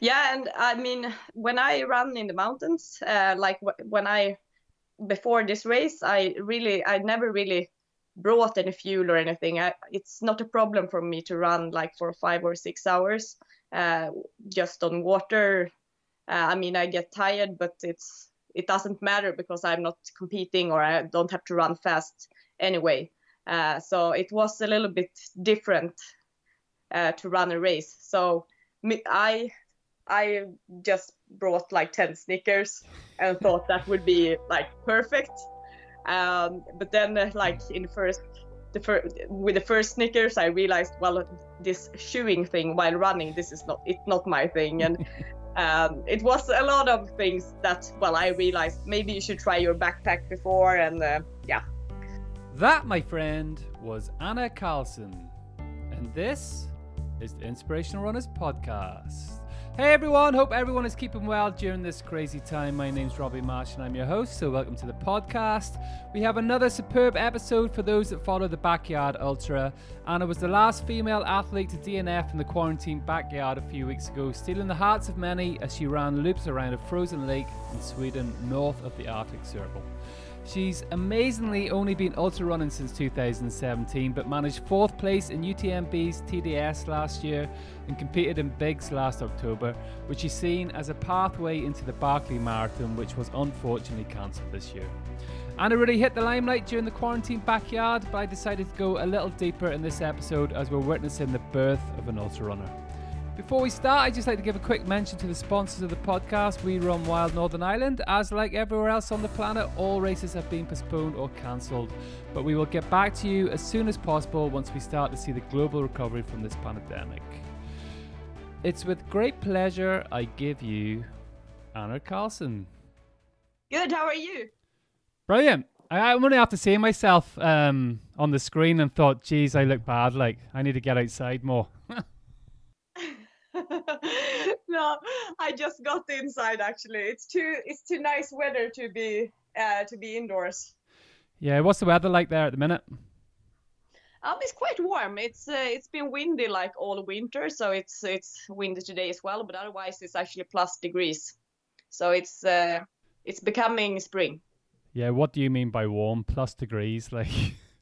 Yeah, and I mean, when I run in the mountains, uh, like when I before this race, I really, I never really brought any fuel or anything. I, it's not a problem for me to run like for five or six hours uh, just on water. Uh, I mean, I get tired, but it's it doesn't matter because I'm not competing or I don't have to run fast anyway. Uh, so it was a little bit different uh, to run a race. So I I just brought like 10 Snickers and thought that would be like perfect. Um, but then, uh, like in the first, the first with the first Snickers, I realized, well, this shoeing thing while running, this is not it's not my thing, and um, it was a lot of things that, well, I realized maybe you should try your backpack before, and uh, yeah. That, my friend, was Anna Carlsson, and this is the Inspirational Runners podcast. Hey everyone, hope everyone is keeping well during this crazy time. My name's Robbie Marsh and I'm your host, so welcome to the podcast. We have another superb episode for those that follow the Backyard Ultra. Anna was the last female athlete to DNF in the quarantine backyard a few weeks ago, stealing the hearts of many as she ran loops around a frozen lake in Sweden, north of the Arctic Circle. She's amazingly only been ultra running since 2017, but managed fourth place in UTMB's TDS last year and competed in Bigs last October, which is seen as a pathway into the Barkley Marathon, which was unfortunately cancelled this year. Anna really hit the limelight during the quarantine backyard, but I decided to go a little deeper in this episode as we're witnessing the birth of an ultra runner. Before we start, I'd just like to give a quick mention to the sponsors of the podcast. We run Wild Northern Ireland. As like everywhere else on the planet, all races have been postponed or cancelled. But we will get back to you as soon as possible once we start to see the global recovery from this pandemic. It's with great pleasure I give you Anna Carlsson. Good, how are you? Brilliant. I, I'm only after seeing myself um, on the screen and thought, geez, I look bad. Like, I need to get outside more. no, I just got inside actually. It's too it's too nice weather to be uh, to be indoors. Yeah, what's the weather like there at the minute? Um, it's quite warm. It's uh, it's been windy like all winter, so it's it's windy today as well. But otherwise, it's actually plus degrees, so it's uh, it's becoming spring. Yeah, what do you mean by warm? Plus degrees, like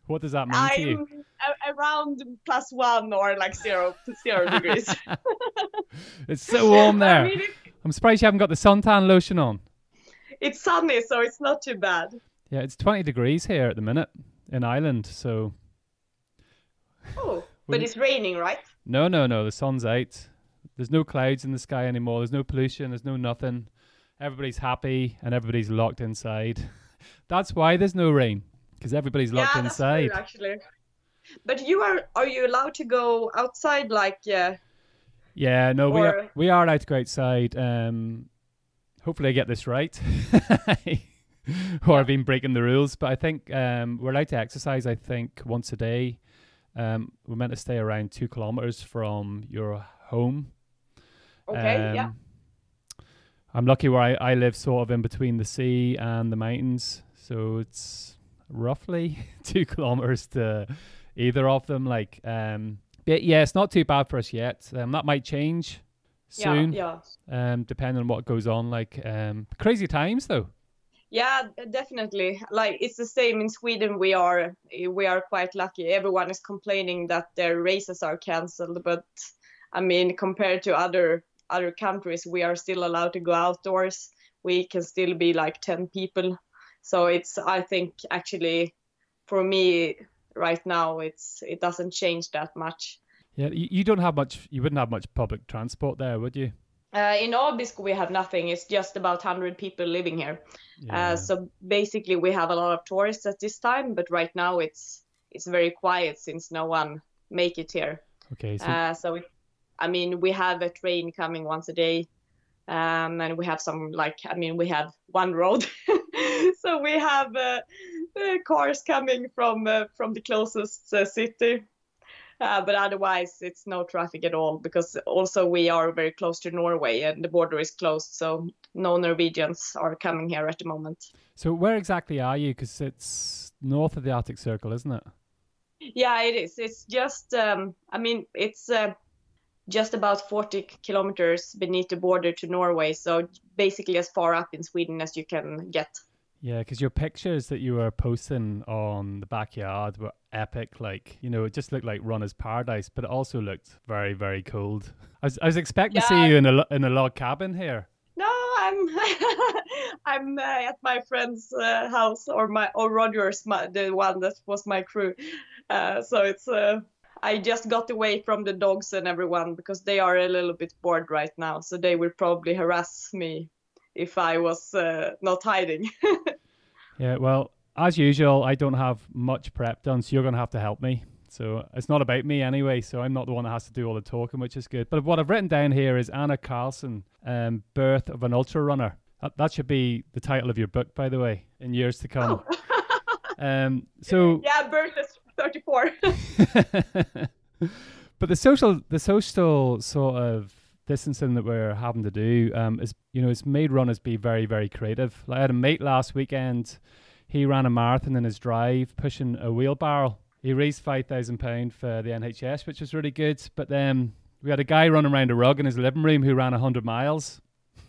what does that mean I'm to you? Around plus one or like zero zero degrees. it's so warm there. I mean, I'm surprised you haven't got the suntan lotion on. It's sunny, so it's not too bad. Yeah, it's 20 degrees here at the minute in Ireland, so. Oh, but it's raining, right? No, no, no. The sun's out. There's no clouds in the sky anymore. There's no pollution. There's no nothing. Everybody's happy and everybody's locked inside. That's why there's no rain because everybody's locked yeah, inside. True, actually. But you are are you allowed to go outside like yeah? Yeah, no, or... we are we are allowed to go outside. Um, hopefully I get this right. or I've been breaking the rules, but I think um, we're allowed to exercise. I think once a day. Um, we're meant to stay around two kilometers from your home. Okay. Um, yeah. I'm lucky where I, I live, sort of in between the sea and the mountains, so it's roughly two kilometers to either of them. Like, um, but yeah, it's not too bad for us yet. Um, that might change soon. Yeah, yeah. Um, depending on what goes on. Like, um, crazy times though. Yeah, definitely. Like it's the same in Sweden. We are we are quite lucky. Everyone is complaining that their races are cancelled, but I mean, compared to other other countries, we are still allowed to go outdoors. We can still be like ten people. So it's I think actually for me right now it's it doesn't change that much. Yeah, you, you don't have much. You wouldn't have much public transport there, would you? Uh, in Abisko, we have nothing. It's just about 100 people living here. Yeah. Uh, so basically, we have a lot of tourists at this time, but right now it's it's very quiet since no one make it here. Okay. So, uh, so I mean, we have a train coming once a day, um, and we have some like I mean, we have one road, so we have uh, cars coming from uh, from the closest uh, city. Uh, but otherwise, it's no traffic at all because also we are very close to Norway and the border is closed, so no Norwegians are coming here at the moment. So where exactly are you? Because it's north of the Arctic Circle, isn't it? Yeah, it is. It's just, um, I mean, it's uh, just about 40 kilometers beneath the border to Norway. So basically as far up in Sweden as you can get. Yeah, because your pictures that you were posting on the backyard were epic. Like, you know, it just looked like runner's paradise, but it also looked very, very cold. I was, I was expecting yeah. to see you in a in a log cabin here. No, I'm I'm uh, at my friend's uh, house or my or Roger's, my, the one that was my crew. Uh, so it's uh, I just got away from the dogs and everyone because they are a little bit bored right now. So they will probably harass me if I was uh, not hiding. yeah, well, as usual, I don't have much prep done, so you're going to have to help me. So it's not about me anyway. So I'm not the one that has to do all the talking, which is good. But what I've written down here is Anna Carlsson, um, Birth of an Ultra Runner. That, that should be the title of your book, by the way, in years to come. Oh. um, so yeah, Birth is 34. but the social, the social sort of distancing that we're having to do um, is, you know, it's made runners be very, very creative. Like I had a mate last weekend. He ran a marathon in his drive, pushing a wheelbarrow. He raised five thousand pound for the NHS, which was really good. But then we had a guy running around a rug in his living room who ran hundred miles.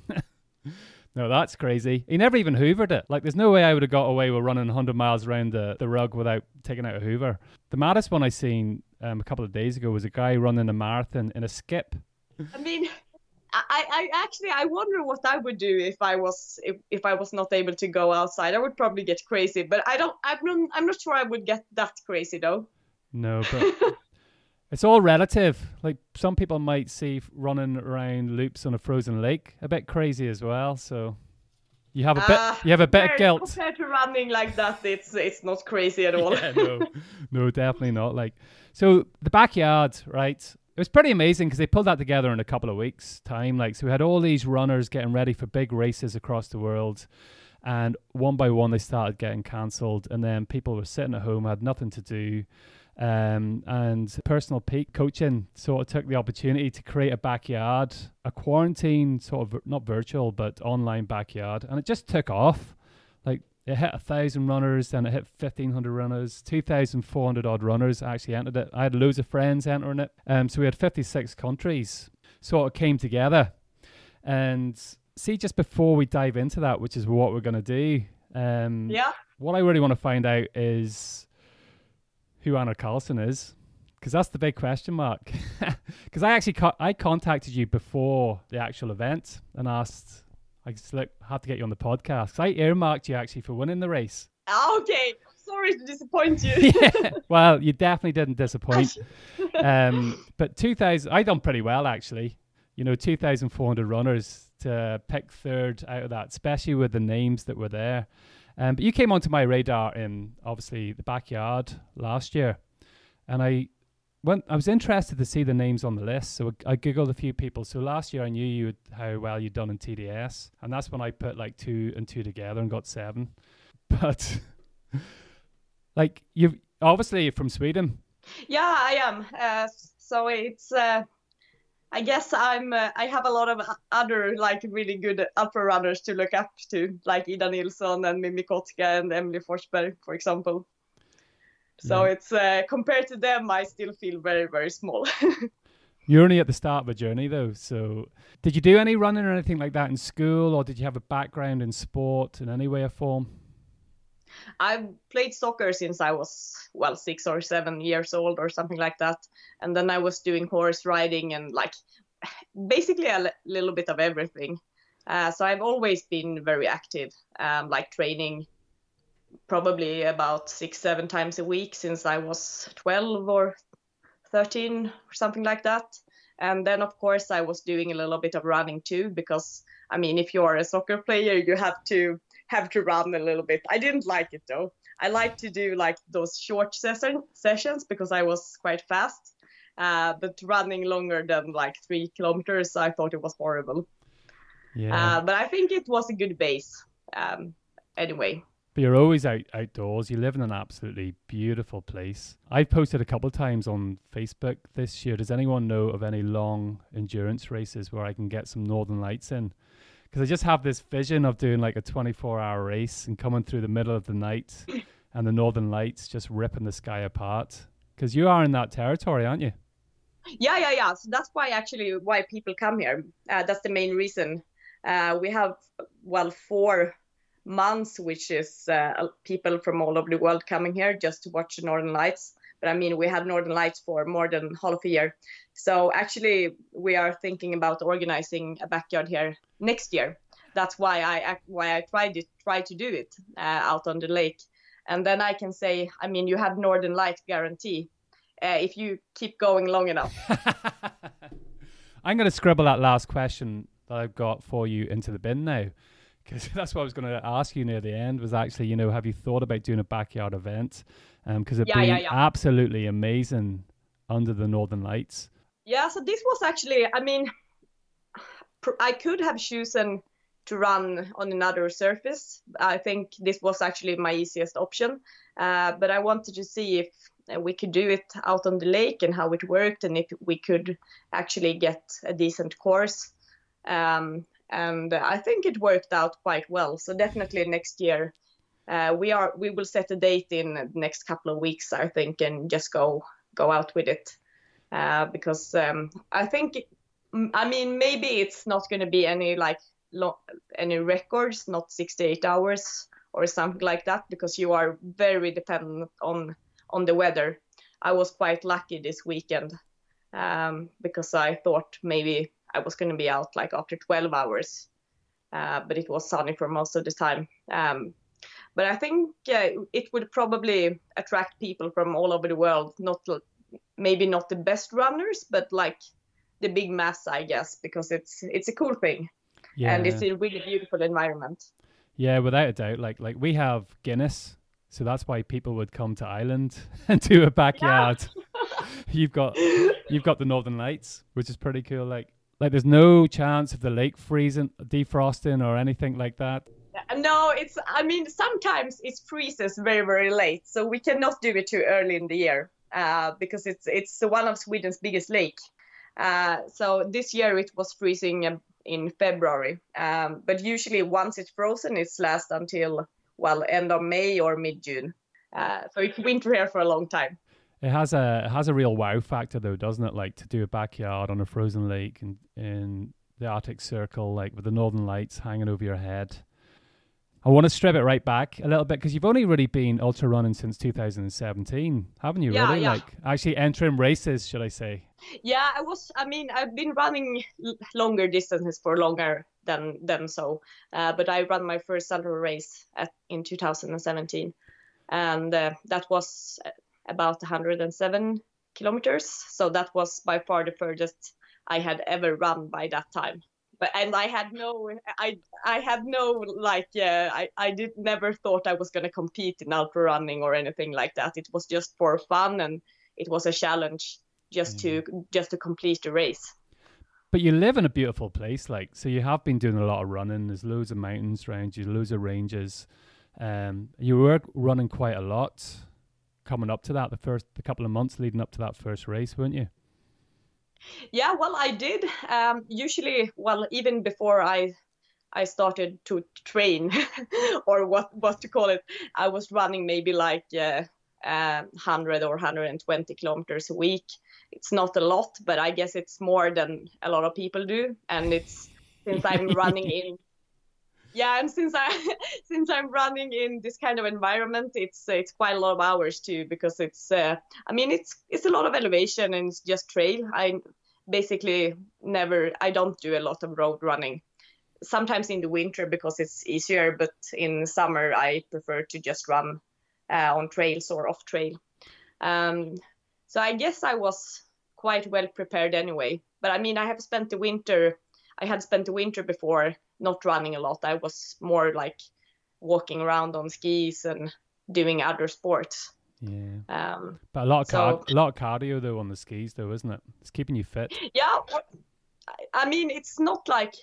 no, that's crazy. He never even hoovered it. Like, there's no way I would have got away with running 100 miles around the, the rug without taking out a hoover. The maddest one I seen um, a couple of days ago was a guy running a marathon in a skip I mean, I, I actually I wonder what I would do if I was if, if I was not able to go outside. I would probably get crazy, but I don't. I'm not, I'm not sure I would get that crazy though. No, but it's all relative. Like some people might see running around loops on a frozen lake a bit crazy as well. So you have a bit. Uh, you have a bit of guilt compared to running like that. It's it's not crazy at all. yeah, no, no, definitely not. Like so, the backyard, right? It was pretty amazing because they pulled that together in a couple of weeks' time. Like, so we had all these runners getting ready for big races across the world, and one by one they started getting cancelled, and then people were sitting at home, had nothing to do. Um, and personal peak coaching sort of took the opportunity to create a backyard, a quarantine sort of not virtual but online backyard, and it just took off. Like it hit a thousand runners, then it hit fifteen hundred runners, two thousand four hundred odd runners actually entered it. I had loads of friends entering it, um, so we had fifty six countries. sort of came together, and see, just before we dive into that, which is what we're gonna do, um, yeah. What I really want to find out is who Anna Carlsson is, because that's the big question mark. Because I actually co- I contacted you before the actual event and asked I just like had to get you on the podcast. I earmarked you actually for winning the race. Okay, sorry to disappoint you. yeah, well, you definitely didn't disappoint. um, but 2,000, I done pretty well actually. You know, 2,400 runners to pick third out of that, especially with the names that were there. Um, but you came onto my radar in obviously the backyard last year, and I when I was interested to see the names on the list, so I googled a few people. So last year I knew you how well you'd done in TDS, and that's when I put like two and two together and got seven. But like you, obviously you're from Sweden. Yeah, I am. Uh, so it's. Uh, I guess I'm. Uh, I have a lot of other like really good ultra runners to look up to, like Ida Nilsson and Mimmi Kotka and Emelie Forsberg, for example. So yeah. it's uh, compared to them, I still feel very very small. You're only at the start of a journey though. So did you do any running or anything like that in school, or did you have a background in sport in any way or form? I've played soccer since I was well six or seven years old or something like that, and then I was doing horse riding and like basically a l- little bit of everything. Uh, so I've always been very active, um, like training probably about six, seven times a week since I was 12 or 13 or something like that. And then, of course, I was doing a little bit of running too, because I mean, if you're a soccer player, you have to have to run a little bit. I didn't like it though. I like to do like those short session sessions because I was quite fast. Uh, but running longer than like three kilometers, I thought it was horrible. Yeah. Uh, but I think it was a good base. Um, anyway. But you're always out outdoors. You live in an absolutely beautiful place. I've posted a couple of times on Facebook this year. Does anyone know of any long endurance races where I can get some Northern Lights in? Because I just have this vision of doing like a 24 hour race and coming through the middle of the night and the Northern Lights just ripping the sky apart. Because you are in that territory, aren't you? Yeah, yeah, yeah. So that's why actually why people come here. Uh, that's the main reason. Uh, we have well four months, which is uh, people from all over the world coming here just to watch the Northern Lights. But I mean, we had Northern Lights for more than half a year. So actually, we are thinking about organizing a backyard here next year. That's why I why I tried it, try to do it uh, out on the lake, and then I can say, I mean, you have Northern Light guarantee uh, if you keep going long enough. I'm going to scribble that last question that I've got for you into the bin now because that's what I was going to ask you near the end was actually, you know, have you thought about doing a backyard event? Because um, it'd yeah, be yeah, yeah. absolutely amazing under the Northern Lights. Yeah, so this was actually, I mean, I could have chosen to run on another surface. I think this was actually my easiest option, uh, but I wanted to see if we could do it out on the lake and how it worked, and if we could actually get a decent course. Um, and I think it worked out quite well. So definitely next year, uh, we are we will set a date in the next couple of weeks, I think, and just go go out with it uh, because um, I think I mean maybe it's not going to be any like lo- any records, not 68 hours or something like that, because you are very dependent on on the weather. I was quite lucky this weekend um, because I thought maybe I was going to be out like after 12 hours, uh, but it was sunny for most of the time. Um, but I think uh, it would probably attract people from all over the world, not maybe not the best runners, but like the big mass, I guess, because it's it's a cool thing, yeah. and it's a really beautiful environment. Yeah, without a doubt. Like like we have Guinness, so that's why people would come to Ireland and do a backyard. Yeah. you've got you've got the Northern Lights, which is pretty cool. Like like there's no chance of the lake freezing, defrosting, or anything like that. No, it's. I mean, sometimes it freezes very, very late, so we cannot do it too early in the year uh, because it's it's one of Sweden's biggest lake. Uh, so this year it was freezing in February, um, but usually once it's frozen, it's lasts until well end of May or mid June. Uh, so it's winter here for a long time. It has a it has a real wow factor though, doesn't it? Like to do a backyard on a frozen lake and in the Arctic Circle, like with the northern lights hanging over your head. I want to strip it right back a little bit because you've only really been ultra running since 2017, haven't you? Yeah, really? yeah. Like actually entering races, should I say? Yeah, I was. I mean, I've been running longer distances for longer than than so, uh, but I ran my first ultra race at, in 2017, and uh, that was about 107 kilometers. So that was by far the furthest I had ever run by that time. But and I had no, I I had no like, yeah, I I did never thought I was gonna compete in ultra running or anything like that. It was just for fun and it was a challenge just to just to complete the race. But you live in a beautiful place, like so. You have been doing a lot of running. There's loads of mountains around you, loads of ranges. Um, you were running quite a lot coming up to that, the first the couple of months leading up to that first race, weren't you? Yeah, well, I did. Um, usually, well, even before I I started to train, or what what to call it, I was running maybe like uh, uh, 100 or 120 kilometers a week. It's not a lot, but I guess it's more than a lot of people do, and it's since I'm running in yeah and since i since i'm running in this kind of environment it's it's quite a lot of hours too because it's uh, i mean it's it's a lot of elevation and it's just trail. I basically never i don't do a lot of road running. Sometimes in the winter because it's easier but in summer i prefer to just run uh, on trails or off trail. Um, so i guess i was quite well prepared anyway. But i mean i have spent the winter i had spent the winter before not running a lot. I was more like walking around on skis and doing other sports. Yeah. Um, but a lot of so, a lot of cardio though on the skis though, isn't it? It's keeping you fit. Yeah. I mean, it's not like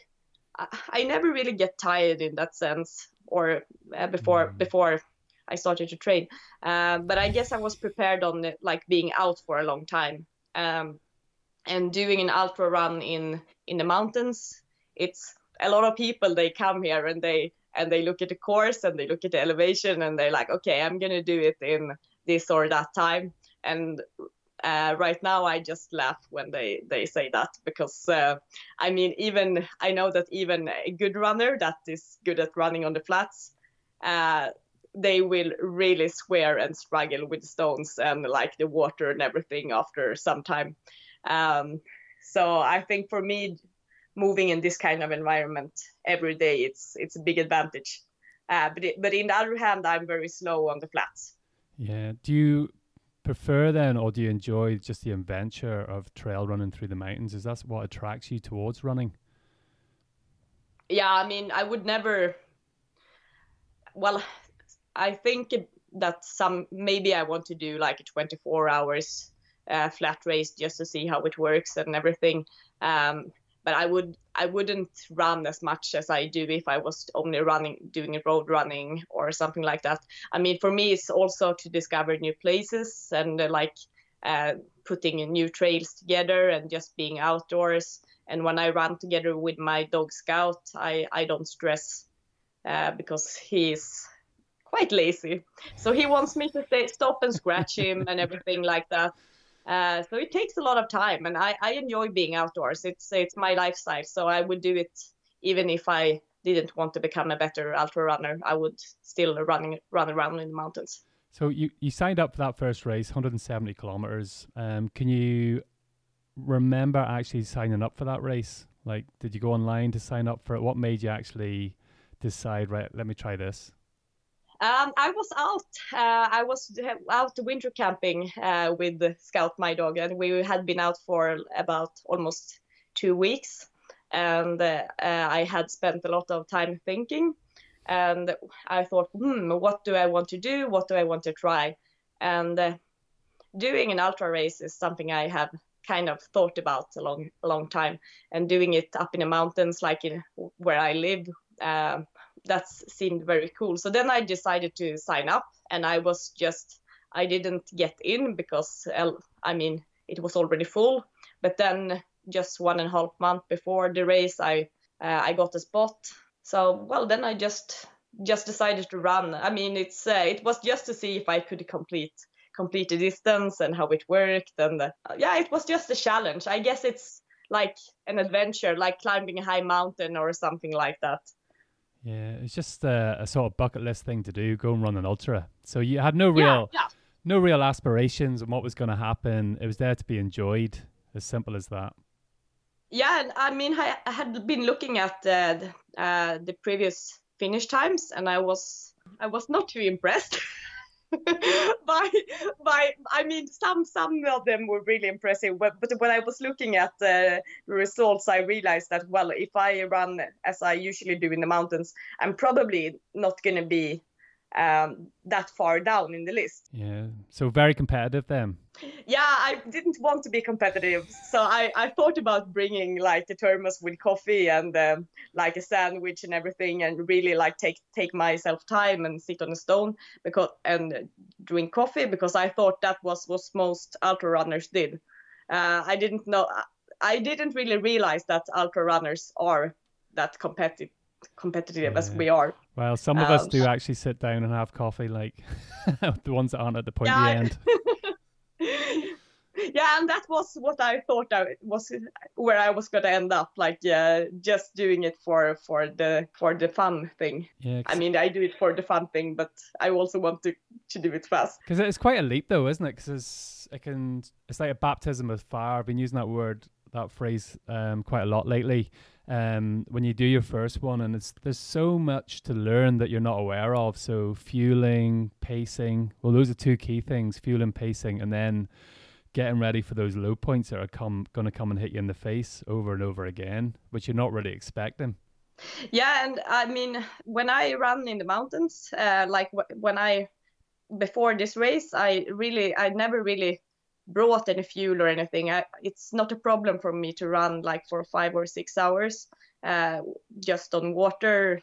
I, never really get tired in that sense, or uh, before mm. before I started to train. Um, but I guess I was prepared on it, like being out for a long time. Um, and doing an ultra run in in the mountains, it's a lot of people they come here and they and they look at the course and they look at the elevation and they're like okay i'm gonna do it in this or that time and uh, right now I just laugh when they they say that because uh, I mean even I know that even a good runner that is good at running on the flats uh, they will really swear and struggle with stones and like the water and everything after some time. Um, so I think for me, moving in this kind of environment every day, it's it's a big advantage. Uh, but it, but in the other hand, I'm very slow on the flats. Yeah. Do you prefer then, or do you enjoy just the adventure of trail running through the mountains? Is that what attracts you towards running? Yeah, I mean, I would never. Well, I think that some maybe I want to do like a 24 hours uh, flat race just to see how it works and everything. Um, but I would I wouldn't run as much as I do if I was only running doing road running or something like that. I mean, for me, it's also to discover new places and uh, like uh, putting new trails together and just being outdoors. And when I run together with my dog Scout, I I don't stress uh, because he's quite lazy. So he wants me to stay, stop and scratch him and everything like that. Uh, so it takes a lot of time, and I, I enjoy being outdoors. It's it's my lifestyle, so I would do it even if I didn't want to become a better ultra runner. I would still running run around in the mountains. So you you signed up for that first race, 170 kilometers. Um, can you remember actually signing up for that race? Like, did you go online to sign up for it? What made you actually decide? Right, let me try this. Um, I was out. Uh, I was out winter camping uh, with Scout, my dog, and we had been out for about almost two weeks. And uh, I had spent a lot of time thinking, and I thought, hmm, what do I want to do? What do I want to try? And uh, doing an ultra race is something I have kind of thought about a long, long time. And doing it up in the mountains, like in where I live, uh, that seemed very cool. So then I decided to sign up, and I was just I didn't get in because I mean it was already full. But then just one and a half month before the race, I uh, I got a spot. So well, then I just just decided to run. I mean, it's uh, it was just to see if I could complete complete the distance and how it worked, and uh, yeah, it was just a challenge. I guess it's like an adventure, like climbing a high mountain or something like that. Yeah, it's just a, a, sort of bucket list thing to do. Go and run an ultra. So you had no real, yeah, yeah. no real aspirations on what was going to happen. It was there to be enjoyed. As simple as that. Yeah, I mean, I, I had been looking at the, uh, the previous finish times, and I was I was not too impressed. by by I mean some some of them were really impressive but, but when I was looking at the results I realized that well if I run as I usually do in the mountains I'm probably not going to be um, that far down in the list. Yeah, so very competitive then. Yeah, I didn't want to be competitive, so I, I thought about bringing like a thermos with coffee and um, like a sandwich and everything, and really like take take myself time and sit on a stone because and drink coffee because I thought that was what most ultra runners did. Uh, I didn't know. I didn't really realize that ultra runners are that competitive competitive yeah. as we are. Well, some of um, us do actually sit down and have coffee, like the ones that aren't at the point yeah, end. yeah, and that was what I thought I was where I was gonna end up, like yeah, just doing it for for the for the fun thing. Yeah, I mean, I do it for the fun thing, but I also want to to do it fast. Because it's quite a leap, though, isn't it? Because it can, it's like a baptism of fire. I've been using that word, that phrase, um, quite a lot lately um, when you do your first one, and it's there's so much to learn that you're not aware of. So fueling, pacing, well, those are two key things: fueling, pacing, and then getting ready for those low points that are come going to come and hit you in the face over and over again, which you're not really expecting. Yeah, and I mean, when I run in the mountains, uh, like w- when I before this race, I really, I never really brought any fuel or anything. I, it's not a problem for me to run like for five or six hours uh, just on water.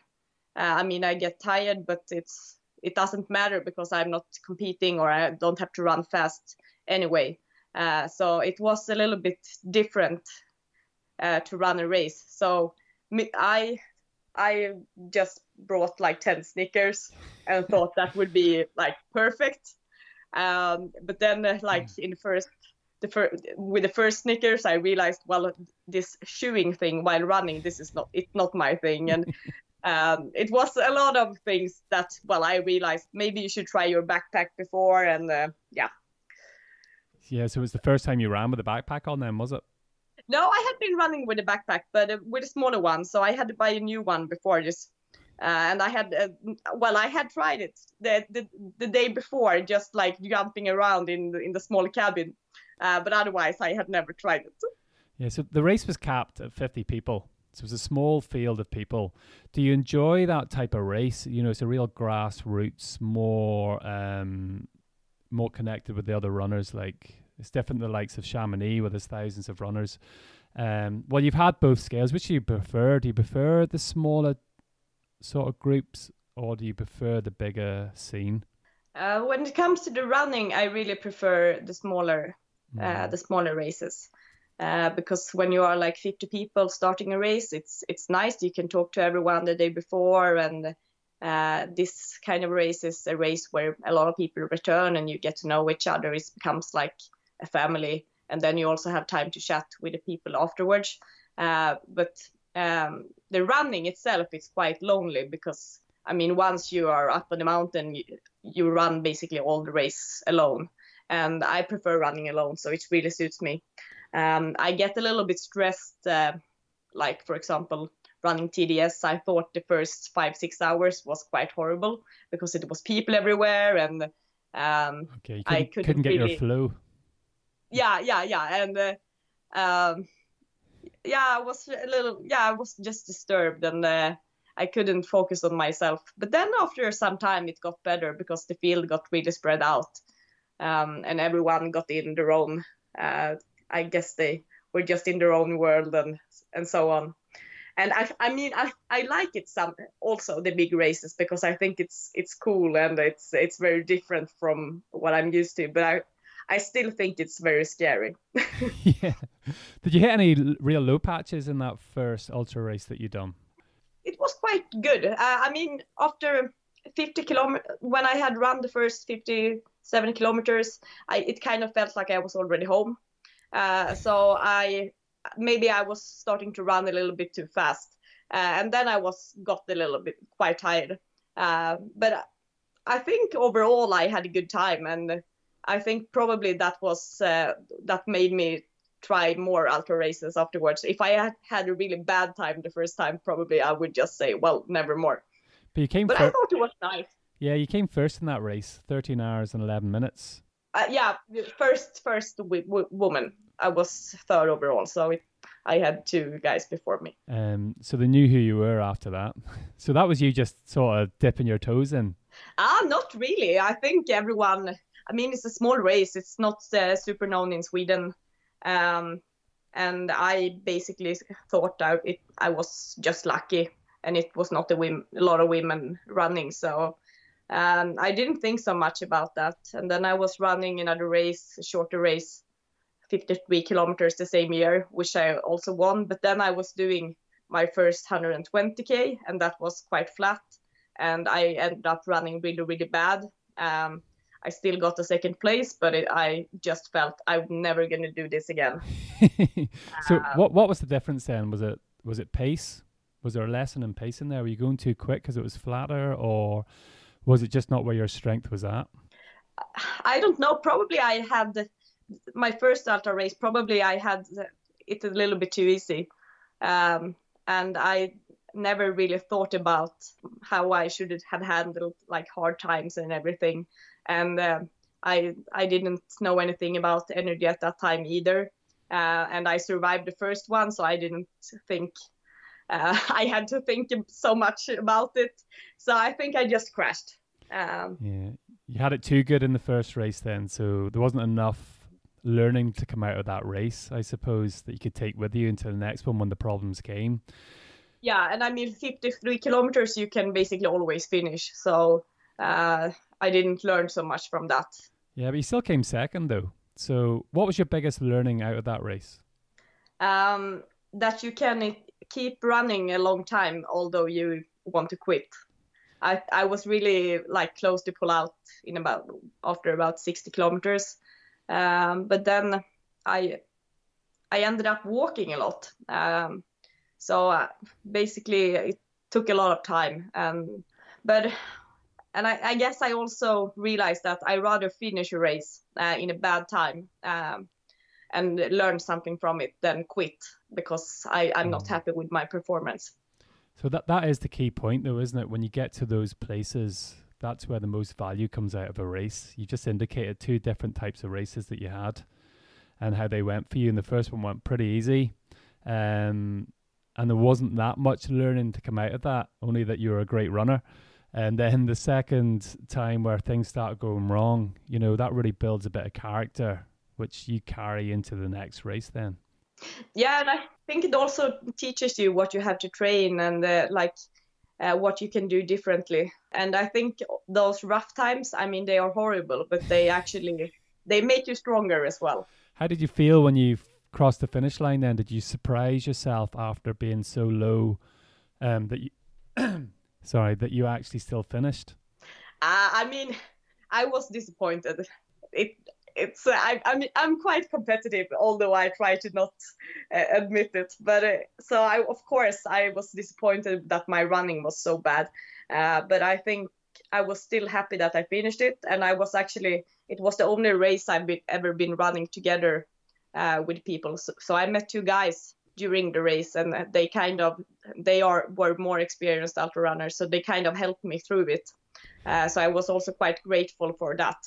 Uh, I mean, I get tired, but it's it doesn't matter because I'm not competing or I don't have to run fast anyway. Uh, so it was a little bit different uh, to run a race. So I I just brought like 10 Snickers and thought that would be like perfect um, but then, uh, like mm. in the first the fir- with the first Snickers, I realized, well, this shoeing thing while running, this is not it's not my thing, and um, it was a lot of things that, well, I realized maybe you should try your backpack before, and uh, yeah. Yeah, so it was the first time you ran with a backpack on then, was it? No, I had been running with a backpack, but uh, with a smaller one, so I had to buy a new one before this. Uh, and I had, uh, well, I had tried it the, the the day before, just like jumping around in the, in the small cabin, uh, but otherwise I had never tried it. Yeah, so the race was capped at 50 people. So it was a small field of people. Do you enjoy that type of race? You know, it's a real grassroots, more um, more connected with the other runners. Like it's different than the likes of Chamonix, where there's thousands of runners. Um, well, you've had both scales. Which do you prefer? Do you prefer the smaller sort of groups, or do you prefer the bigger scene? Uh, when it comes to the running, I really prefer the smaller, mm. uh, the smaller races. Uh, because when you are like 50 people starting a race, it's it's nice. You can talk to everyone the day before, and uh, this kind of race is a race where a lot of people return, and you get to know each other. It becomes like a family, and then you also have time to chat with the people afterwards. Uh, but um, the running itself is quite lonely because I mean, once you are up on the mountain, you, you run basically all the race alone, and I prefer running alone, so it really suits me. Um, I get a little bit stressed, uh, like for example, running TDS. I thought the first five six hours was quite horrible because it was people everywhere and um, okay, couldn't, I couldn't, couldn't get really... your flow. Yeah, yeah, yeah, and uh, um, yeah, I was a little, yeah, I was just disturbed and. Uh, I couldn't focus on myself. But then after some time, it got better because the field got really spread out, um, and everyone got in their own uh, I guess they were just in their own world and and so on. And I, I mean, I, I like it some also the big races because I think it's it's cool and it's it's very different from what I'm used to. But I, I still think it's very scary. yeah. Did you hit any real low patches in that first ultra race that you done? It was quite good. Uh, I mean, after 50 kilometers, when I had run the first 57 kilometers, I, it kind of felt like I was already home. Uh, so I maybe I was starting to run a little bit too fast, uh, and then I was got a little bit quite tired. Uh, but I think overall I had a good time, and I think probably that was uh, that made me try more ultra races afterwards. If I had had a really bad time the first time, probably I would just say, well, never more. But you came. But fir- I thought it was nice. Yeah, you came first in that race, 13 hours and 11 minutes uh, yeah, first first w- w- woman. I was third overall, so it, I had two guys before me. Um, so they knew who you were after that. So that was you just sort of dipping your toes in. Ah, not really. I think everyone. I mean, it's a small race. It's not uh, super known in Sweden, um, and I basically thought I it I was just lucky, and it was not a, a lot of women running, so um, I didn't think so much about that. And then I was running another race, a shorter race, 53 kilometers the same year, which I also won. But then I was doing my first 120k, and that was quite flat. And I ended up running really, really bad. Um, I still got a second place, but it, I just felt I'm never going to do this again. so, um, what what was the difference then? Was it was it pace? Was there a lesson in pace in there? Were you going too quick because it was flatter, or was it just not where your strength was at? I don't know. Probably I had my first ultra race. Probably I had it a little bit too easy, um, and I never really thought about how I should have handled like hard times and everything. And uh, I I didn't know anything about energy at that time either. Uh, and I survived the first one, so I didn't think uh, I had to think so much about it. So I think I just crashed. Um, yeah, you had it too good in the first race then, so there wasn't enough learning to come out of that race, I suppose, that you could take with you into the next one when the problems came. Yeah, and I mean, 53 kilometers you can basically always finish. So uh, I didn't learn so much from that. Yeah, but you still came second though. So what was your biggest learning out of that race? Um, that you can keep running a long time although you want to quit. I, I was really like close to pull out in about after about 60 kilometers. Um, but then I I ended up walking a lot. Um, so uh, basically, it took a lot of time. Um, but and I, I, guess I also realized that I rather finish a race uh, in a bad time um, and learn something from it than quit because I, I'm not mm. happy with my performance. So that that is the key point, though, isn't it? When you get to those places, that's where the most value comes out of a race. You just indicated two different types of races that you had and how they went for you. And the first one went pretty easy. Um, and there wasn't that much learning to come out of that, only that you were a great runner. And then the second time where things start going wrong, you know, that really builds a bit of character, which you carry into the next race then. Yeah, and I think it also teaches you what you have to train and uh, like uh, what you can do differently. And I think those rough times, I mean, they are horrible, but they actually they make you stronger as well. How did you feel when you crossed the finish line? Then did you surprise yourself after being so low um, that you, sorry, that you actually still finished? Uh, I mean, I was disappointed. It it's uh, I, I'm I'm quite competitive, although I try to not uh, admit it. But uh, so I of course I was disappointed that my running was so bad. Uh, but I think I was still happy that I finished it, and I was actually it was the only race I've been, ever been running together uh, with people. So, so I met two guys during the race, and they kind of they are were more experienced ultra runners, so they kind of helped me through it. Uh, so I was also quite grateful for that.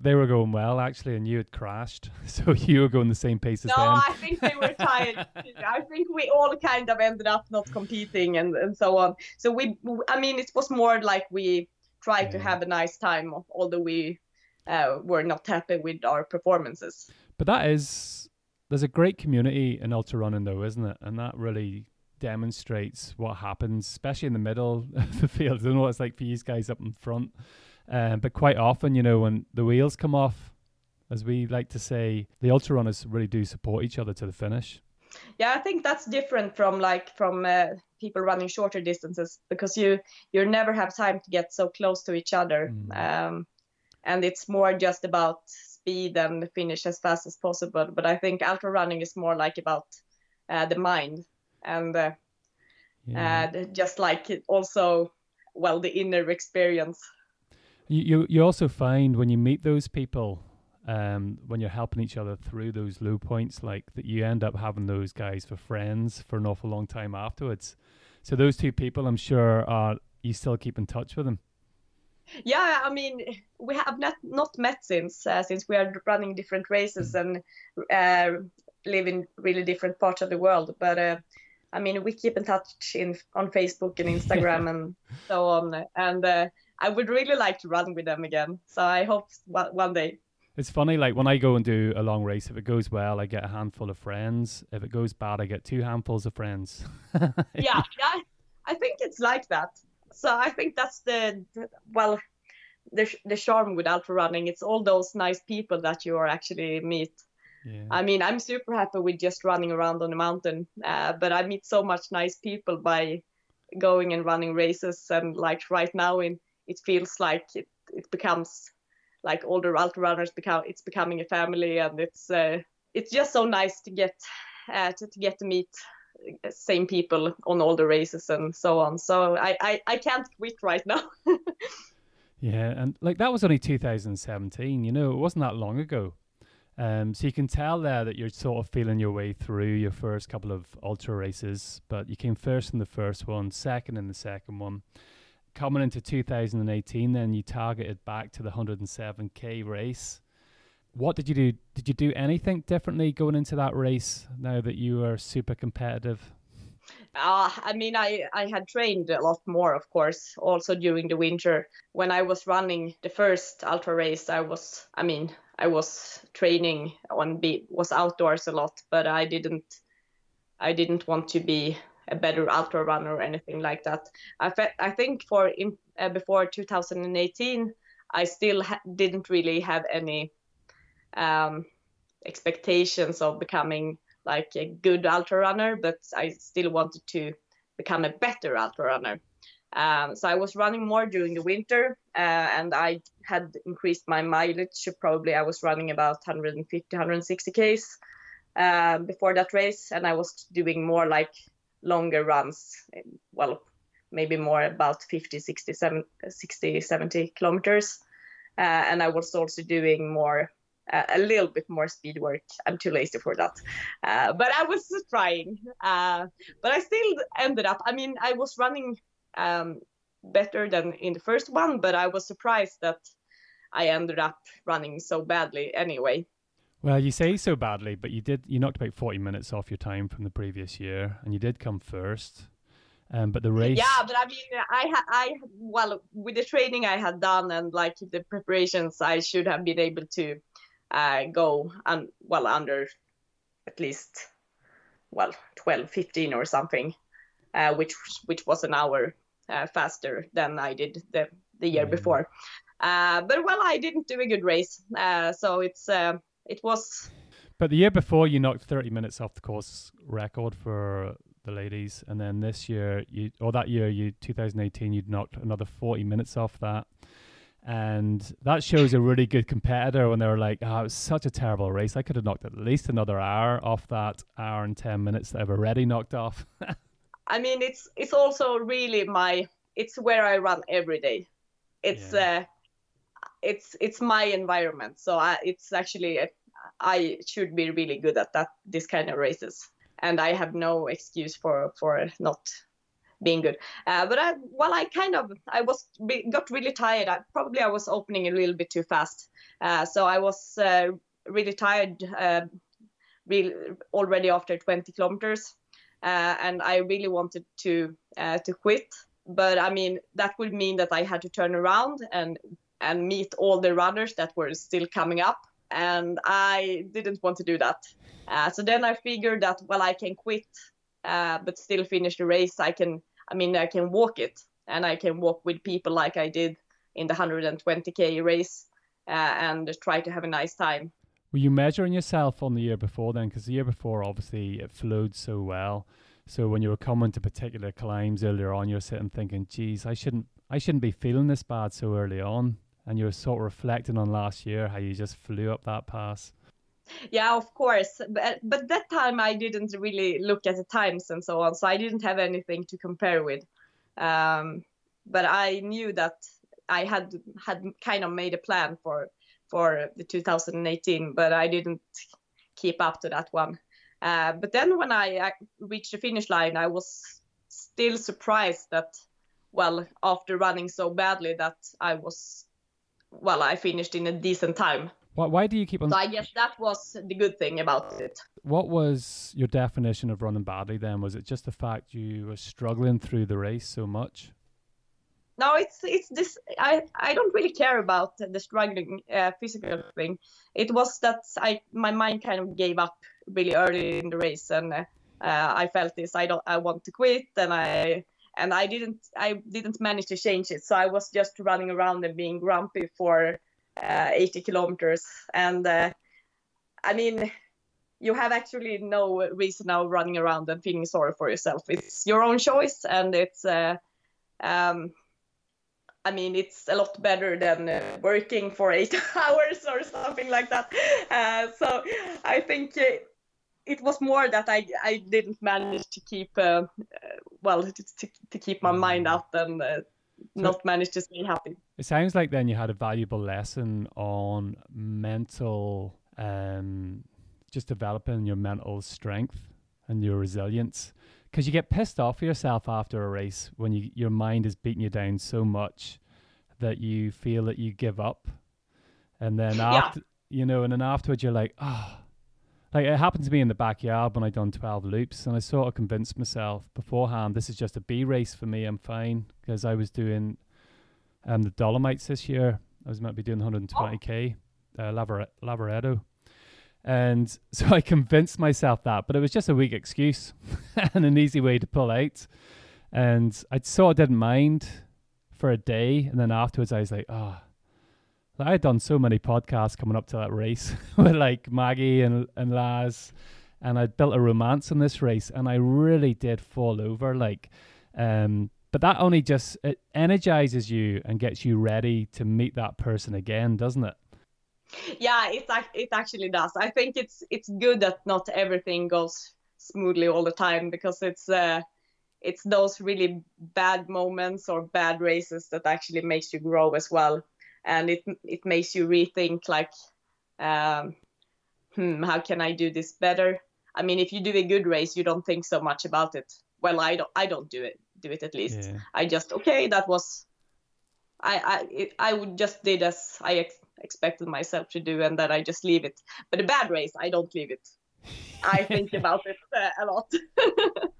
They were going well actually, and you had crashed, so you were going the same pace as no, them. No, I think they were tired. I think we all kind of ended up not competing and and so on. So we, I mean, it was more like we tried yeah. to have a nice time, although we uh, were not happy with our performances. But that is, there's a great community in ultra running, though, isn't it? And that really demonstrates what happens, especially in the middle of the field. I don't know what it's like for these guys up in front. Um, but quite often, you know, when the wheels come off, as we like to say, the ultra runners really do support each other to the finish. Yeah, I think that's different from like from uh, people running shorter distances because you you never have time to get so close to each other, mm. um, and it's more just about speed and finish as fast as possible. But I think ultra running is more like about uh, the mind and uh, yeah. Uh, just like also well the inner experience. You, you you also find when you meet those people um, when you're helping each other through those low points, like that you end up having those guys for friends for an awful long time afterwards. So those two people, I'm sure, are you still keep in touch with them? Yeah, I mean, we have not not met since uh, since we are running different races and uh, live in really different parts of the world. But uh, I mean, we keep in touch in on Facebook and Instagram and so on. And uh, I would really like to run with them again. So I hope one day. It's funny, like when I go and do a long race, if it goes well, I get a handful of friends. If it goes bad, I get two handfuls of friends. yeah, yeah, I think it's like that. So I think that's the, the well, the the charm with ultra running. It's all those nice people that you are actually meet. Yeah. I mean, I'm super happy with just running around on the mountain, uh, but I meet so much nice people by going and running races. And like right now, in it feels like it, it becomes like older ultra runners become it's becoming a family and it's uh, it's just so nice to get uh, to, to, get to meet same people on all the races and so on. So i i, I can't quit right now. Yeah and like that was only 2017 you know it wasn't that long ago. Um, so you can tell there that you're sort of feeling your way through your first couple of ultra races, but you came first in the first one, second in the second one. Coming into 2018, then you targeted back to the 107k race. What did you do? Did you do anything differently going into that race now that you are super competitive? Uh, I mean, I, I had trained a lot more, of course, also during the winter. When I was running the first ultra race, I was, I mean, I was training on be was outdoors a lot, but I didn't, I didn't want to be a better ultra runner or anything like that. I, fe- I think for in, uh, before 2018, I still ha- didn't really have any um, expectations of becoming like a good ultra runner, but I still wanted to become a better ultra runner. Um, so I was running more during the winter, uh, and I had increased my mileage. Probably I was running about 150, 160 k's uh, before that race, and I was doing more like longer runs. Well, maybe more about 50, 60, 70, 60, 70 kilometers. Uh, and I was also doing more, uh, a little bit more speed work. I'm too lazy for that. Uh, but I was trying. Uh, but I still ended up, I mean, I was running um, better than in the first one, but I was surprised that I ended up running so badly anyway. Well, you say so badly, but you did. You knocked about forty minutes off your time from the previous year, and you did come first. Um, but the race. Yeah, but I mean, I had, I well, with the training I had done and like the preparations, I should have been able to uh, go and well under at least well 12, 15 or something, uh, which which was an hour uh, faster than I did the the year mm. before. Uh, but well, I didn't do a good race, uh, so it's uh, it was. But the year before, you knocked 30 minutes off the course record for the ladies, and then this year, you or that year, you 2018, you'd knocked another 40 minutes off that, and that shows a really good competitor when they were like, "Oh, it was such a terrible race. I could have knocked at least another hour off that hour and 10 minutes that I've already knocked off." I mean, it's it's also really my it's where I run every day. It's yeah. uh, it's it's my environment, so I, it's actually I should be really good at that this kind of races, and I have no excuse for for not being good. Uh, but I, well, I kind of I was got really tired. I, probably I was opening a little bit too fast, uh, so I was uh, really tired. Uh, really already after 20 kilometers, uh, and I really wanted to uh, to quit. But I mean that would mean that I had to turn around and and meet all the runners that were still coming up and I didn't want to do that. So then I figured that well, I can quit, uh, but still finish the race. I can, I mean, I can walk it, and I can walk with people like I did in the 120k race, uh, and try to have a nice time. Were you measuring yourself on the year before then? Because the year before, obviously, it flowed so well. So when you were coming to particular climbs earlier on, you're sitting thinking, "Geez, I shouldn't, I shouldn't be feeling this bad so early on." and you were sort of reflecting on last year how you just flew up that pass. Yeah, of course, but but that time I didn't really look at the times and so on, so I didn't have anything to compare with. Um, but I knew that I had had kind of made a plan for for the 2018, but I didn't keep up to that one. Uh, but then when I reached the finish line, I was still surprised that, well, after running so badly, that I was well, I finished in a decent time. Why, why do you keep on? So I guess that was the good thing about it. What was your definition of running badly then? Was it just the fact you were struggling through the race so much? No, it's it's this. I I don't really care about the struggling uh, physical thing. It was that I my mind kind of gave up really early in the race, and uh, I felt this. I don't. I want to quit, and I and I didn't I didn't manage to change it. So I was just running around and being grumpy for 80 kilometers. And uh, I mean, you have actually no reason now running around and feeling sorry for yourself. It's your own choice, and it's. Uh, um, I mean, it's a lot better than uh, working for eight hours or something like that. Uh, so I think uh, it was more that I I didn't manage to keep uh, well to, to keep my mind mm. up and uh, not manage to stay happy. It sounds like then you had a valuable lesson on mental, um, just developing your mental strength and your resilience. Because you get pissed off for yourself after a race when you, your mind is beating you down so much that you feel that you give up, and then after yeah. you know, and then afterwards you're like, oh like it happened to me in the backyard when I done 12 loops and I sort of convinced myself beforehand this is just a B race for me I'm fine because I was doing um the Dolomites this year. I was meant to be doing 120k uh, Lavaredo and so I convinced myself that but it was just a weak excuse and an easy way to pull out. And I sort of didn't mind for a day and then afterwards I was like oh I had done so many podcasts coming up to that race with like Maggie and and Laz, and I'd built a romance in this race, and I really did fall over. Like, um, but that only just it energizes you and gets you ready to meet that person again, doesn't it? Yeah, it it actually does. I think it's it's good that not everything goes smoothly all the time because it's uh, it's those really bad moments or bad races that actually makes you grow as well, and it it makes you rethink like, um, hmm, how can I do this better? I mean, if you do a good race, you don't think so much about it. Well, I don't I don't do it do it at least. Yeah. I just okay, that was I I it, I would just did as I ex- expected myself to do, and then I just leave it. But a bad race, I don't leave it. I think about it uh, a lot.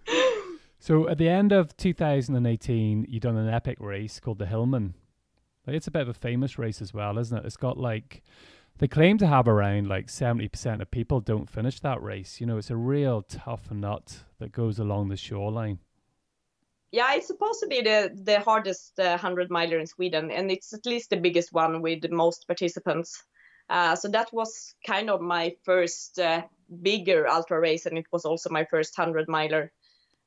so at the end of 2018, you done an epic race called the Hillman. Like, it's a bit of a famous race as well, isn't it? It's got like they claim to have around like 70% of people don't finish that race. You know, it's a real tough nut that goes along the shoreline yeah, it's supposed to be the the hardest uh, hundred miler in Sweden, and it's at least the biggest one with the most participants. Uh, so that was kind of my first uh, bigger ultra race, and it was also my first hundred miler.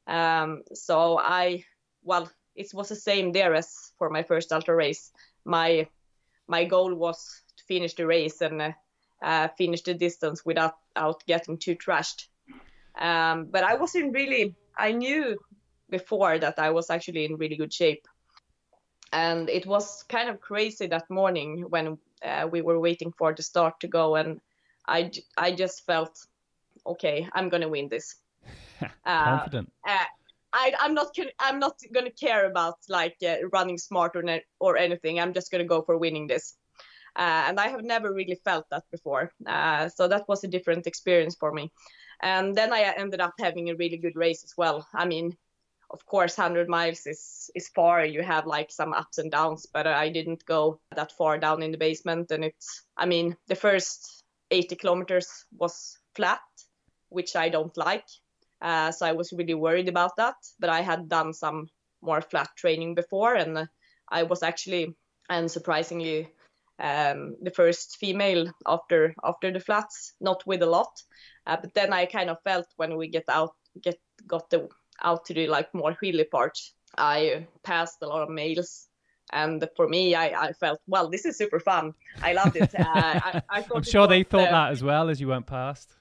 Um, so I, well, it was the same there as for my first ultra race. My my goal was to finish the race and uh, uh, finish the distance without, without getting too trashed. Um, but I wasn't really. I knew before that I was actually in really good shape. And it was kind of crazy that morning when uh, we were waiting for the start to go, and I, I just felt, okay, I'm gonna win this. Confident. Uh, uh, I, I'm not I'm not gonna care about like uh, running smart or ne- or anything. I'm just gonna go for winning this. Uh, and I have never really felt that before. Uh, so that was a different experience for me. And then I ended up having a really good race as well. I mean, of course 100 miles is is far you have like some ups and downs but i didn't go that far down in the basement and it's i mean the first 80 kilometers was flat which i don't like uh, so i was really worried about that but i had done some more flat training before and i was actually and surprisingly um, the first female after after the flats not with a lot uh, but then i kind of felt when we get out get got the out to the like more hilly part, I passed a lot of males. And for me, I, I felt, well, this is super fun. I loved it. Uh, I, I am sure they thought uh, that as well as you went past.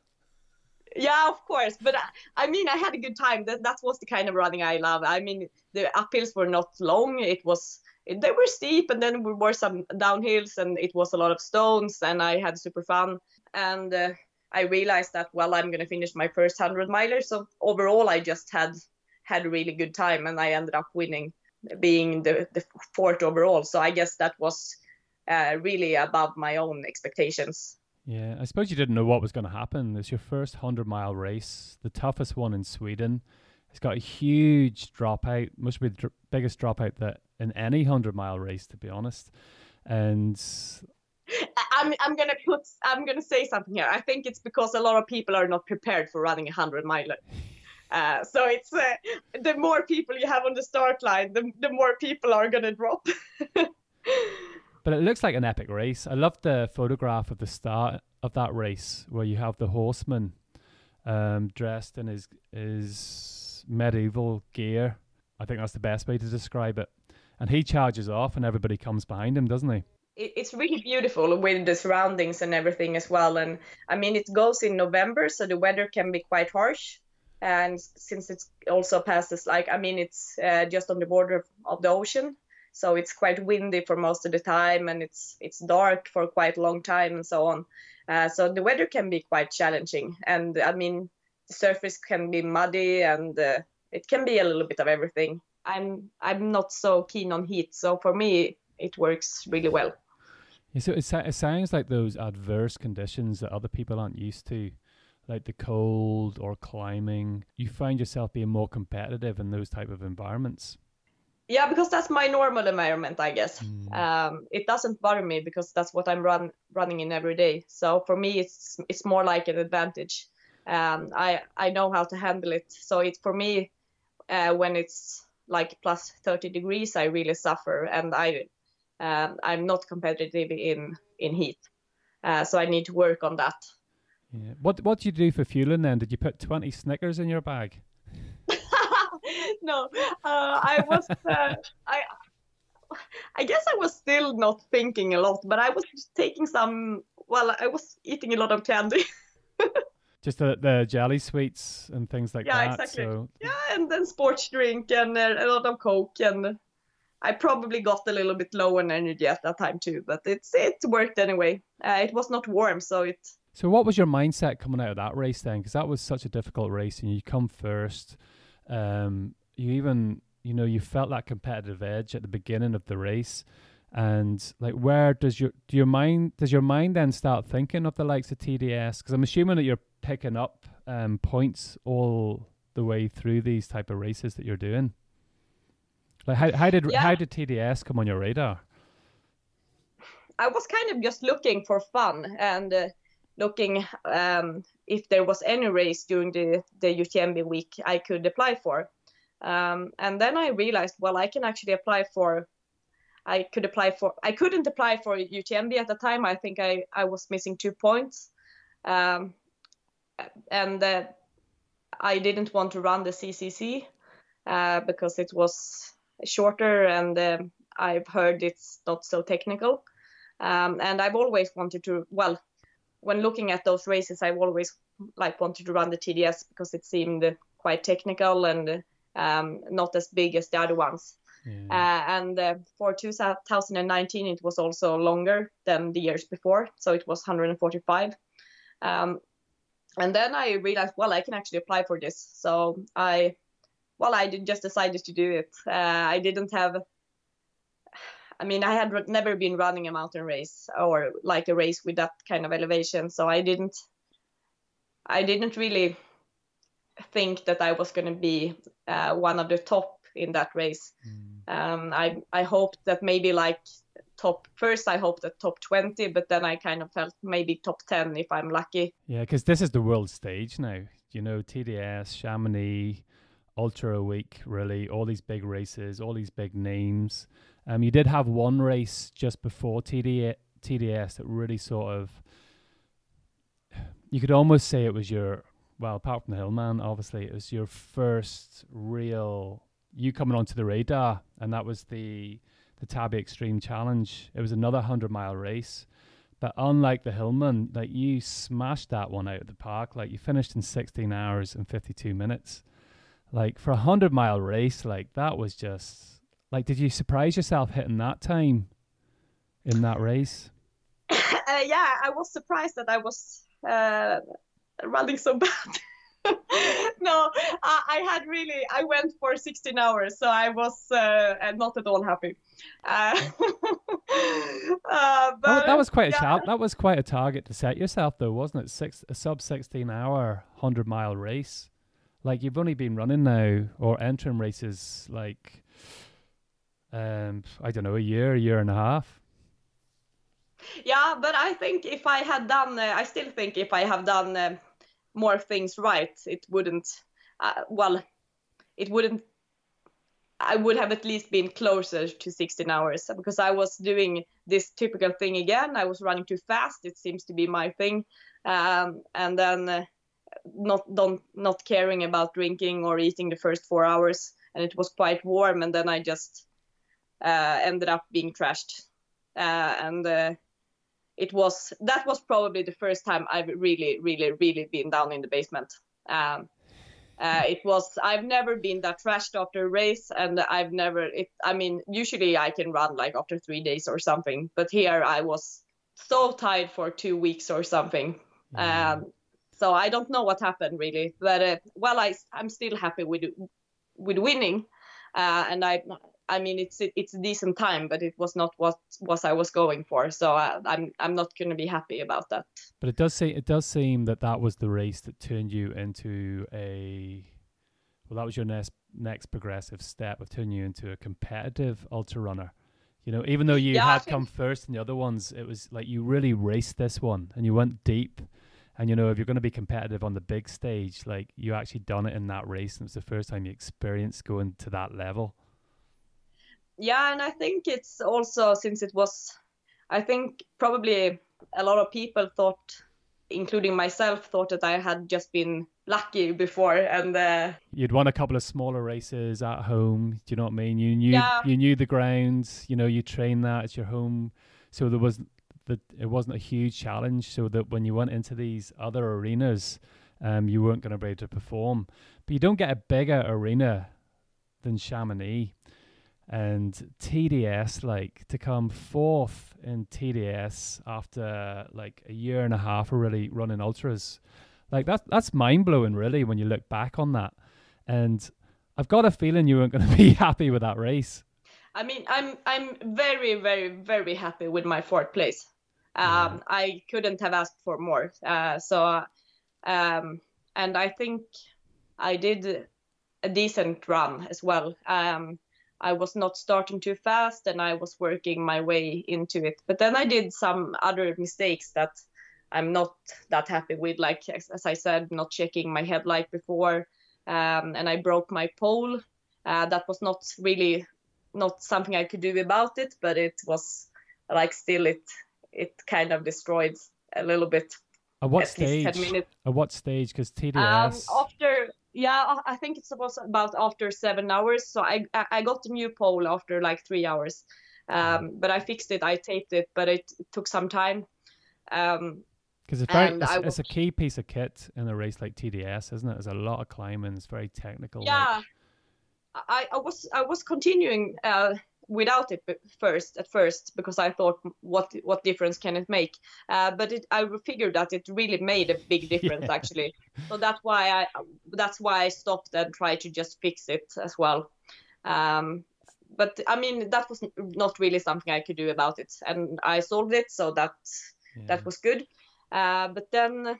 Yeah, of course. But I, I mean, I had a good time. That, that was the kind of running I love. I mean, the uphills were not long. It was they were steep and then there were some downhills and it was a lot of stones and I had super fun. And uh, I realized that well, I'm gonna finish my first hundred miler. So overall, I just had had a really good time, and I ended up winning, being the the fourth overall. So I guess that was uh, really above my own expectations. Yeah, I suppose you didn't know what was going to happen. It's your first hundred mile race, the toughest one in Sweden. It's got a huge dropout, must be the dr- biggest dropout that in any hundred mile race, to be honest. And I'm I'm gonna put I'm gonna say something here. I think it's because a lot of people are not prepared for running a hundred miler. Uh, so it's uh, the more people you have on the start line, the the more people are gonna drop. but it looks like an epic race. I love the photograph of the start of that race where you have the horseman um, dressed in his his medieval gear. I think that's the best way to describe it. And he charges off, and everybody comes behind him, doesn't he? it's really beautiful with the surroundings and everything as well. And I mean, it goes in November, so the weather can be quite harsh. And since it's also passes like, I mean, it's uh, just on the border of the ocean, so it's quite windy for most of the time, and it's it's dark for quite a long time, and so on. Uh, so the weather can be quite challenging, and I mean, the surface can be muddy, and uh, it can be a little bit of everything. I'm I'm not so keen on heat, so for me, it works really well. Yeah, so it, it sounds like those adverse conditions that other people aren't used to, like the cold or climbing. You find yourself being more competitive in those type of environments. Yeah, because that's my normal environment, I guess. Mm. Um, it doesn't bother me because that's what I'm run, running in every day. So for me, it's it's more like an advantage. Um, I I know how to handle it. So it's for me uh, when it's like plus 30 degrees, I really suffer, and I um, I'm not competitive in in heat, uh, so I need to work on that. Yeah. What What did you do for fueling then? Did you put twenty Snickers in your bag? no, uh, I was uh, I. I guess I was still not thinking a lot, but I was taking some well, I was eating a lot of candy. Just the, the jelly sweets and things like that. yeah, that. exactly. So Yeah, and then sports drink and uh, a lot of coke, and I probably got a little bit low on energy at that time too. But it's it worked anyway. Uh, it was not warm, so it So, what was your mindset coming out of that race then? Because that was such a difficult race, and you come first. Um, you even, you know, you felt that competitive edge at the beginning of the race, and like, where does your do your mind does your mind then start thinking of the likes of TDS? Because I'm assuming that you're picking up um, points all the way through these type of races that you're doing. Like, how how did Yeah. how did TDS come on your radar? I was kind of just looking for fun and uh, looking um, if there was any race during the the UTMB week I could apply for. Um, and then I realized, well, I can actually apply for. I could apply for. I couldn't apply for UTMB at the time. I think I I was missing two points, um, and uh, I didn't want to run the CCC uh, because it was shorter, and um I've heard it's not so technical. Um, and I've always wanted to. Well, when looking at those races, I've always like wanted to run the TDS because it seemed quite technical and um, not as big as the other ones. Yeah. Uh, and uh, for 2019, it was also longer than the years before, so it was 145. Um, and then I realized, well, I can actually apply for this. So I, well, I did just decided to do it. Uh, I didn't have. I mean, I had never been running a mountain race or like a race with that kind of elevation, so I didn't. I didn't really think that I was going to be uh, one of the top in that race. Um, I I hoped that maybe like top first. I hoped at top 20, but then I kind of felt maybe top 10 if I'm lucky. Yeah, because this is the world stage now. You know, TDS, Chamonix, Ultra Week, really, all these big races, all these big names. Um, you did have one race just before TD, TDS that really sort of, you could almost say it was your, well, apart from the Hillman, obviously, it was your first real, you coming onto the radar, and that was the the Täby Extreme Challenge. It was another 100 mile race. But unlike the Hillman, like you smashed that one out of the park. Like you finished in 16 hours and 52 minutes. Like for a hundred mile race, like that was just like. Did you surprise yourself hitting that time in that race? uh, yeah, I was surprised that I was uh, running so bad. no, I, I, had really, I went for 16 hours, so I was uh, not at all happy. Uh, but, that, that, was quite yeah. a that was quite a target to set yourself, though, wasn't it? Six a sub 16 hour hundred mile race. Like you've only been running now or entering races like, um, I don't know, a year, a year and a half. Yeah, but I think if I had done, uh, I still think if I have done uh, more things right, it wouldn't. Uh, well, it wouldn't. I would have at least been closer to 16 hours because I was doing this typical thing again. I was running too fast. It seems to be my thing, um, and then uh, not don't not caring about drinking or eating the first four hours. And it was quite warm, and then I just uh, ended up being trashed. Uh, and uh, it was that was probably the first time I've really, really, really been down in the basement. Um, uh, it was I've never been that trashed after a race, and I've never. It, I mean, usually I can run like after three days or something, but here I was so tired for two weeks or something. Mm. Um, so I don't know what happened really, but uh, well, I I'm still happy with with winning, uh, and I I mean, it's it's a decent time, but it was not what was I was going for. So I, I'm I'm not going to be happy about that. But it does say it does seem that that was the race that turned you into a well, that was your next next progressive step of turning you into a competitive ultra runner. You know, even though you Yeah, had think- come first in the other ones, it was like you really raced this one and you went deep. And you know, if you're going to be competitive on the big stage, like you actually done it in that race, and it's the first time you experienced going to that level. Yeah, and I think it's also since it was, I think probably a lot of people thought, including myself, thought that I had just been lucky before, and uh, You'd won a couple of smaller races at home. Do you know what I mean? You knew Yeah. you knew the grounds. You know, you trained that. It's your home, so there was that it wasn't a huge challenge, so that when you went into these other arenas, um, you weren't going to be able to perform. But you don't get a bigger arena than Chamonix and TDS like to come fourth in TDS after like a year and a half of really running ultras. Like that that's mind blowing really when you look back on that. And I've got a feeling you weren't going to be happy with that race. I mean I'm I'm very very very happy with my fourth place. Um, yeah. I couldn't have asked for more. Uh, so um, and I think I did a decent run as well. Um, I was not starting too fast and I was working my way into it. But then I did some other mistakes that I'm not that happy with, like as I said, not checking my headlight before, um, and I broke my pole. Uh, that was not really not something I could do about it, but it was like still it it kind of destroyed a little bit. At what at stage? At what stage? Because TDS. Um, after yeah i think it was about after seven hours. So i i got the new pole after like three hours. Um, but i fixed it i taped it but it, took some time. Um because it's very it's, it's, a key piece of kit in a race like tds isn't it? There's a lot of climbing it's very technical yeah. Like. I, I was i was continuing uh without it first at first because I thought what what difference can it make? Uh, but it, I figured that it really made a big difference yeah. actually. So that's why I that's why I stopped and tried to just fix it as well. Um, but I mean that was not really something I could do about it. And I solved it so that yeah. that was good. Uh, but then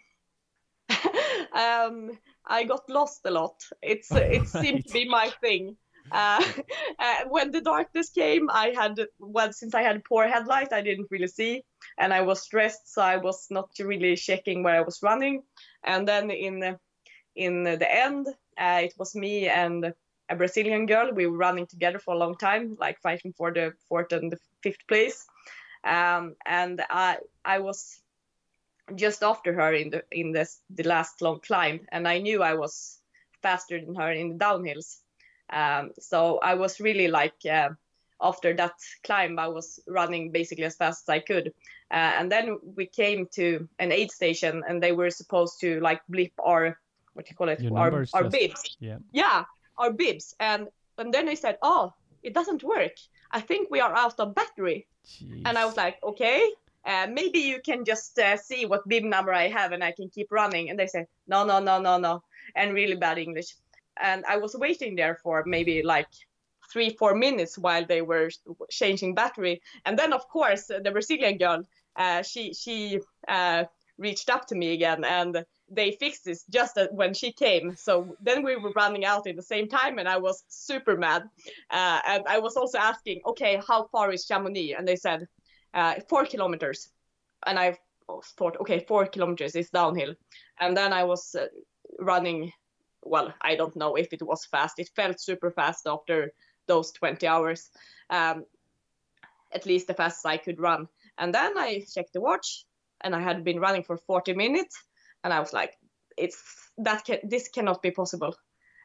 um, I got lost a lot. It's it seemed to be my thing uh, uh, when the darkness came, I had well since I had poor headlight, I didn't really see, and I was stressed, so I was not really checking where I was running. And then in in the end, uh, it was me and a Brazilian girl. We were running together for a long time, like fighting for the fourth and the fifth place. Um, and I I was just after her in the in this the last long climb, and I knew I was faster than her in the downhills. Um, so I was really like, uh, after that climb, I was running basically as fast as I could. Uh, and then we came to an aid station and they were supposed to like blip our, what do you call it? Your our, our just, bibs. Yeah. Yeah, our bibs. And, and then they said, oh, it doesn't work. I think we are out of battery. Jeez. And I was like, okay, uh, maybe you can just uh, see what bib number I have and I can keep running. And they said, no, no, no, no, no. And really bad English and I was waiting there for maybe like three four minutes while they were changing battery. And then of course the Brazilian girl uh, she she uh, reached up to me again and they fixed this just when she came. So then we were running out in the same time and I was super mad. Uh, and I was also asking okay how far is Chamonix? And they said uh, four kilometers. And I thought okay four kilometers is downhill. And then I was uh, running well, I don't know if it was fast. It felt super fast after those 20 hours, um, at least the fastest I could run. And then I checked the watch, and I had been running for 40 minutes, and I was like, "It's that can, this cannot be possible."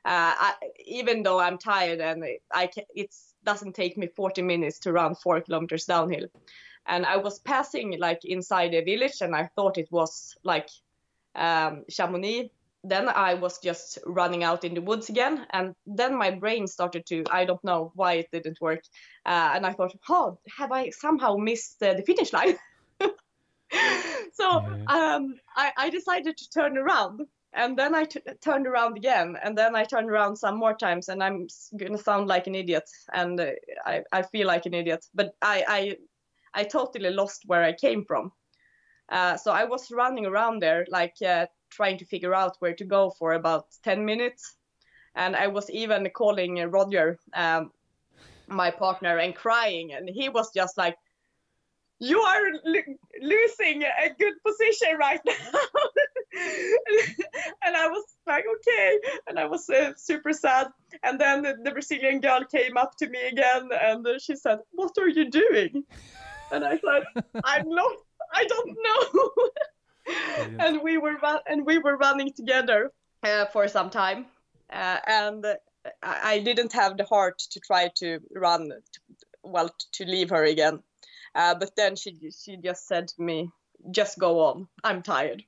Uh, I, even though I'm tired and I it doesn't take me 40 minutes to run four kilometers downhill. And I was passing like inside a village, and I thought it was like um, Chamonix, then I was just running out in the woods again, and then my brain started to I don't know why it didn't work, uh, and I thought, oh, have I somehow missed uh, the finish line? so um, I, I, decided to turn around, and then I t- turned around again, and then I turned around some more times, and I'm gonna sound like an idiot, and uh, I, I feel like an idiot, but I, I I totally lost where I came from. Uh, so I was running around there like uh, trying to figure out where to go for about 10 minutes. And I was even calling Roger, um, my partner, and crying. And he was just like, you are lo- losing a good position right now. and I was like, okay. And I was uh, super sad. And then the, Brazilian girl came up to me again and she said, What are you doing? And I said, I'm not, I don't know. and we were and we were running together uh, for some time, uh, and I didn't have the heart to try to run, to, well, to leave her again. Uh, but then she she just said to me, "Just go on. I'm tired,"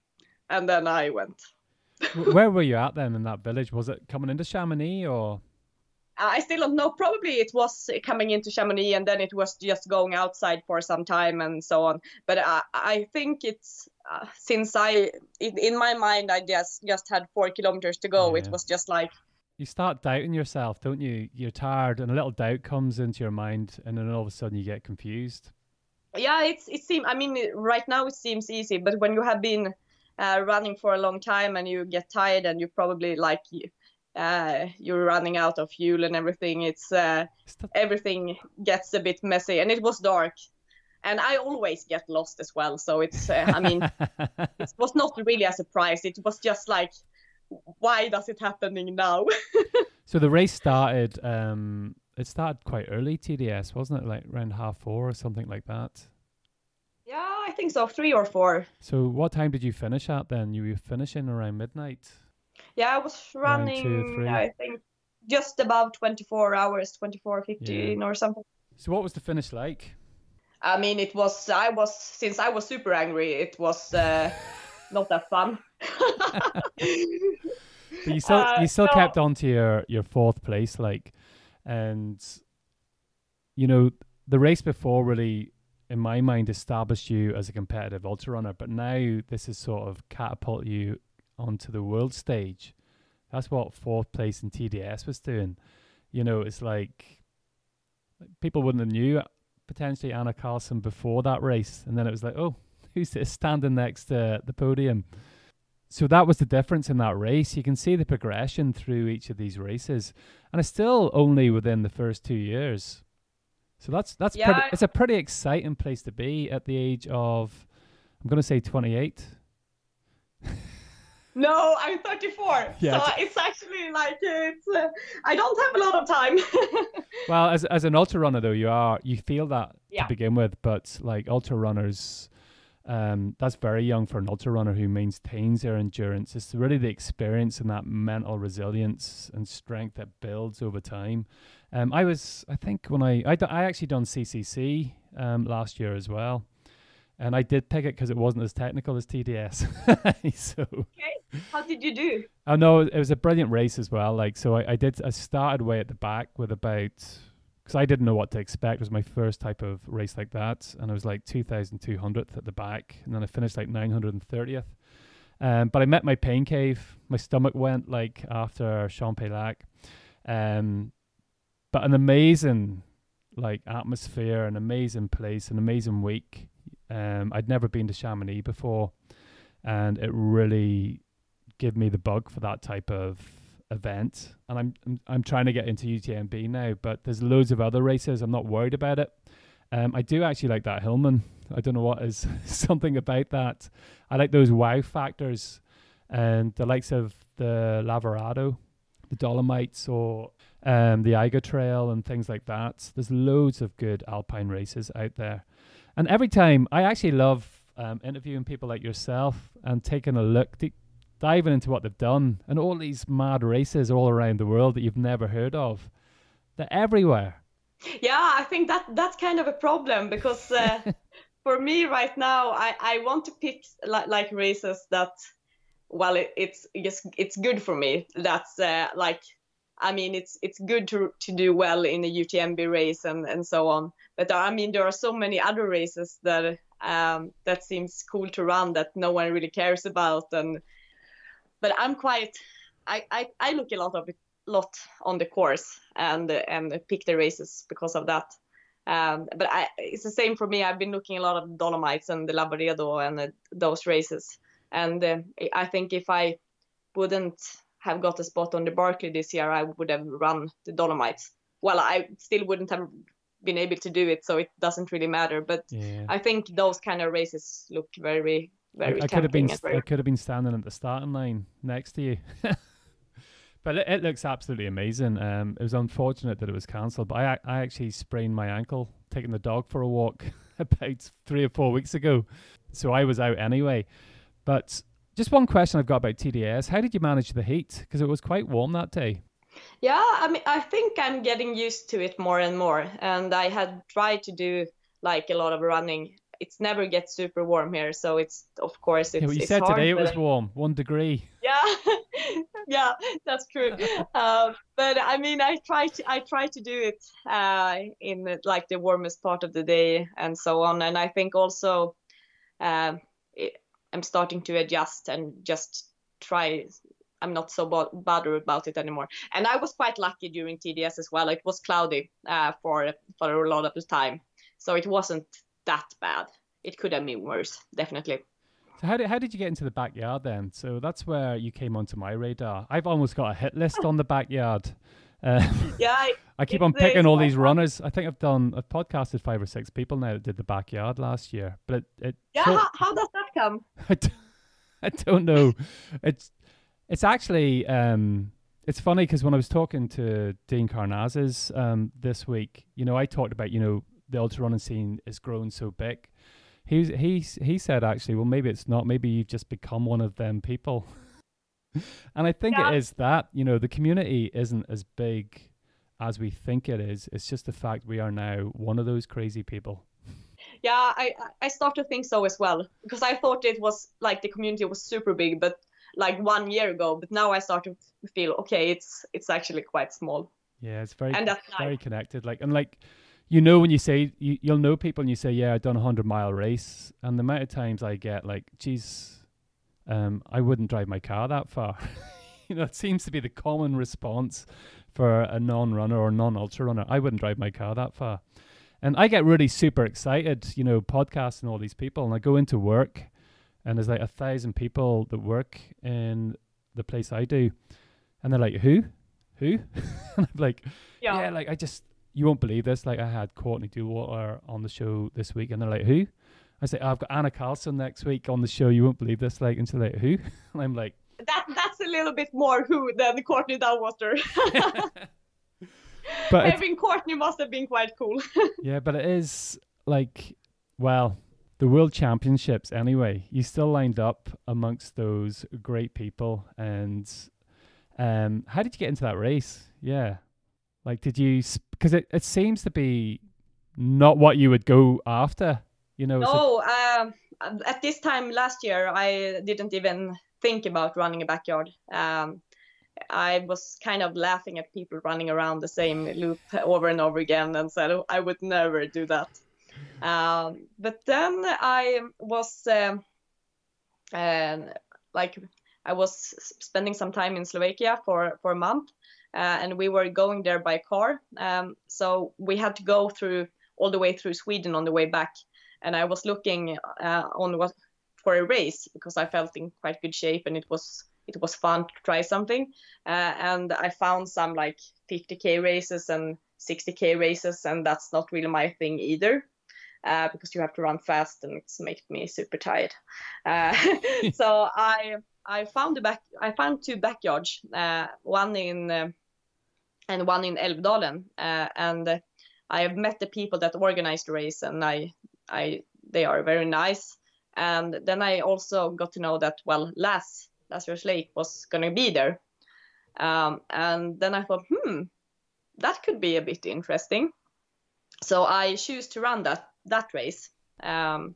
and then I went. Where were you at then in that village? Was it coming into Chamonix or? I still don't know. Probably it was coming into Chamonix and then it was just going outside for some time and so on. But I, I think it's uh, since I, in, in, my mind, I just just had four kilometers to go. Yeah. It was just like. You start doubting yourself, don't you? You're tired, and a little doubt comes into your mind, and then all of a sudden you get confused. Yeah, it's it seems. I mean, right now it seems easy, but when you have been uh, running for a long time and you get tired and you probably like uh, you're running out of fuel and everything. It's uh, everything gets a bit messy, and it was dark, and I always get lost as well. So it's, uh, I mean, it was not really a surprise. It was just like, why does it happening now? so the race started. Um, it started quite early, TDS, wasn't it? Like around half four or something like that. Yeah, I think so, three or four. So what time did you finish at then? You were finishing around midnight. Yeah, I was running. Two, I think just above 24 hours, 24, 15 yeah. or something. So what was the finish like? I mean, it was. I was since I was super angry. It was uh, not that fun. but you still uh, you still no. kept on to your your fourth place, like, and you know the race before really, in my mind, established you as a competitive ultra runner. But now this has sort of catapult you onto the world stage. That's what fourth place in TDS was doing. You know, it's like people wouldn't have knew potentially Anna Carlsson before that race, and then it was like, oh, who's this standing next to the podium? So that was the difference in that race. You can see the progression through each of these races, and it's still only within the first two years. So that's that's yeah. pretty, it's a pretty exciting place to be at the age of, I'm going to say 28. No, I'm 34. Yeah, so it's actually like it's. Uh, I don't have a lot of time. well, as as an ultra runner though, you are you feel that yeah. to begin with, but like ultra runners, um, that's very young for an ultra runner who maintains their endurance. It's really the experience and that mental resilience and strength that builds over time. Um, I was, I think, when I I, I actually done CCC um, last year as well and I did pick it because it wasn't as technical as TDS. so okay, how did you do? Oh no, it was a brilliant race as well. Like so, I, I did. I started way at the back with about because I didn't know what to expect. It was my first type of race like that, and I was like two thousand two hundredth at the back, and then I finished like nine hundred and thirtieth. Um, but I met my pain cave. My stomach went like after Champex-Lac. Um, but an amazing like atmosphere, an amazing place, an amazing week. Um, I'd never been to Chamonix before, and it really gave me the bug for that type of event. And I'm I'm, I'm trying to get into UTMB now, but there's loads of other races. I'm not worried about it. Um, I do actually like that Hillman. I don't know what is something about that. I like those wow factors, and the likes of the Lavaredo, the Dolomites, or um, the Eiger Trail, and things like that. There's loads of good alpine races out there. And every time, I actually love um, interviewing people like yourself and taking a look, diving into what they've done, and all these mad races all around the world that you've never heard of. They're everywhere. Yeah, I think that that's kind of a problem because uh, for me right now, I, I want to pick li- like races that, well, it, it's it's it's good for me. That's uh, like I mean, it's it's good to to do well in a UTMB race and and so on. But I mean, there are so many other races that um, that seems cool to run that no one really cares about. And but I'm quite, I I, I look a lot of it lot on the course and and pick the races because of that. Um, but I, it's the same for me. I've been looking a lot of Dolomites and the Lavaredo and uh, those races. And uh, I think if I wouldn't have got a spot on the Barkley this year, I would have run the Dolomites. Well, I still wouldn't have been able to do it, so it doesn't really matter. But yeah. I think those kind of races look very, very. I, I could have been, I could have been standing at the starting line next to you. but it, it, looks absolutely amazing. Um, it was unfortunate that it was cancelled, but I, I actually sprained my ankle taking the dog for a walk about three or four weeks ago, so I was out anyway. But just one question I've got about TDS. How did you manage the heat? Because it was quite warm that day. Yeah, I mean, I think I'm getting used to it more and more. And I had tried to do like a lot of running it's never gets super warm here so it's of course it's, yeah, you it's said hard, today it was warm, one degree. yeah yeah that's true um, but i mean i try to i try to do it uh, in the, like the warmest part of the day and so on and i think also um, it, i'm starting to adjust and just try i'm not so bo- bothered about it anymore and i was quite lucky during tds as well it was cloudy uh, for for a lot of the time so it wasn't that bad it could have been worse definitely So how did how did you get into the backyard then? So that's where you came onto my radar. I've almost got a hit list on the backyard. Uh, yeah I, I keep on picking all these runners. I think I've done I've podcasted five or six people now that did the backyard last year. But it, it yeah how, how does that come I, d- I don't know. It's it's actually um it's funny because when I was talking to Dean Karnazes um this week, you know, I talked about you know the ultra running scene is grown so big. He was, he he said actually, well maybe it's not. Maybe you've just become one of them people. and I think Yeah. it is that you know the community isn't as big as we think it is. It's just the fact we are now one of those crazy people. Yeah, I I- I start to think so as well because I thought it was like the community was super big, but like one year ago. But now I start to feel okay, it's it's actually quite small. Yeah, it's very And that's very nice. connected. Like and like you know when you say you, you'll know people and you say yeah I've done a hundred mile race and the amount of times I get like geez um I wouldn't drive my car that far you know it seems to be the common response for a non-runner or non-ultra runner I wouldn't drive my car that far and I get really super excited you know podcasting all these people and I go into work and there's like a thousand people that work in the place I do and they're like who who and I'm like Yeah. yeah, like I just you won't believe this. Like I had Courtney Dauwalter on the show this week, and they're like, "Who?" I say, "I've got Anna Carlsson next week on the show. You won't believe this." Like, and she's like, "Who?" And I'm like, That that's a little bit more who than Courtney Dauwalter. but Having Courtney must have been quite cool. yeah, but it is like, well, the World Championships anyway. You still lined up amongst those great people, and um, how did you get into that race? Yeah, like did you? Because it it seems to be not what you would go after. You know, no, um, at this time last year, I didn't even think about running a backyard. Um, I was kind of laughing at people running around the same loop over and over again, and said "Oh, I would never do that. Um, but then I was um, and like I was spending some time in Slovakia for for a month, uh, and we were going there by car. Um, so we had to go through all the way through Sweden on the way back, and I was looking uh, on what for a race because I felt in quite good shape and it was it was fun to try something. Uh, and I found some like 50k races and 60k races, and that's not really my thing either. Uh, because you have to run fast and it's made me super tired. Uh, so I I found the back I found two backyards, uh, one in uh, and one in Älvdalen, uh, and I have met the people that organized the race, and I I they are very nice. And then I also got to know that well, Laz Lazarus Lake was gonna be there, um, and then I thought, hmm, that could be a bit interesting. So I choose to run that that race um,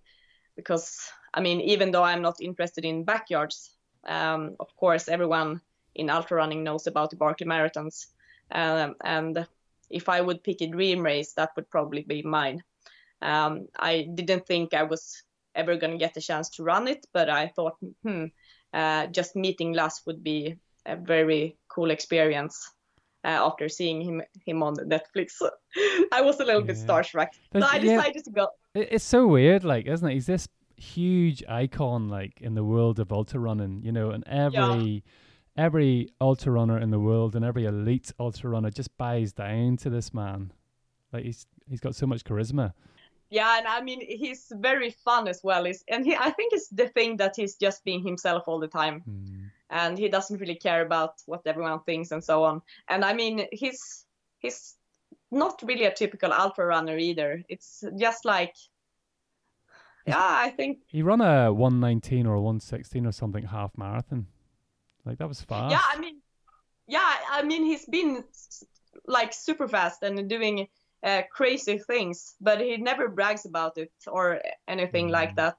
because I mean, even though I'm not interested in backyards, um, of course, everyone in ultra running knows about the Barkley Marathons, um, and if I would pick a dream race, that would probably be mine. Um, I didn't think I was ever going to get the chance to run it, but I thought, hmm, uh, just meeting Laz would be a very cool experience. Uh, after seeing him him on Netflix, I was a little bit Yeah. starstruck. So There's- I yeah. decided to go. It's so weird, like, isn't it? He's this huge icon, like, in the world of ultra running, you know, and every every ultra runner in the world and every elite ultra runner just buys down to this man. Like, he's he's got so much charisma. Yeah, and I mean he's very fun as well. Is and he I think it's the thing that he's just being himself all the time, Mm. And he doesn't really care about what everyone thinks and so on. And I mean he's he's not really a typical ultra runner either. It's just like yeah, I think He ran a 119 or a 116 or something half marathon. Like, that was fast. yeah, I mean yeah, I mean he's been like super fast and doing uh, crazy things, but he never brags about it or anything mm. like that.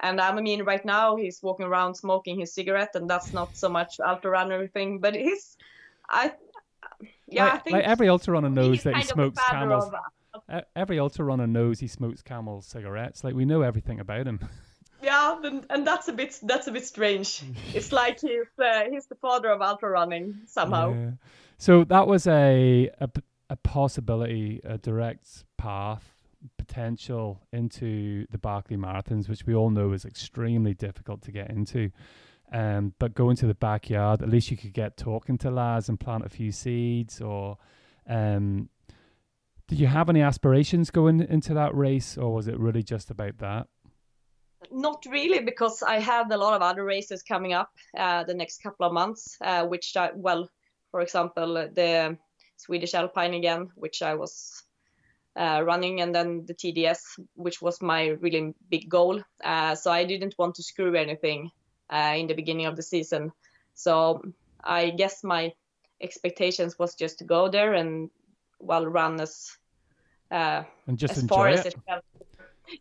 And I mean, right now he's walking around smoking his cigarette, and that's not so much ultra runner thing, but he's, I, yeah, like, I think like every ultra runner knows that he smokes camels. Of, every ultra runner knows he smokes camel cigarettes. Like we know everything about him. Yeah, and, and that's a bit that's a bit strange. it's like he's uh, he's the father of ultra running somehow. Yeah. So that was a, a a possibility, a direct path potential into the Barkley Marathons, which we all know is extremely difficult to get into. Um, but going to the backyard, at least you could get talking to Laz and plant a few seeds. Or um, did you have any aspirations going into that race, or was it really just about that? Not really, because I had a lot of other races coming up uh, the next couple of months, uh, which I, well, for example, the Swedish Alpine again, which I was uh, running, and then the TDS, which was my really big goal. Uh, so I didn't want to screw anything uh, in the beginning of the season. So I guess my expectations was just to go there and well run as uh, and just as far it. as it felt.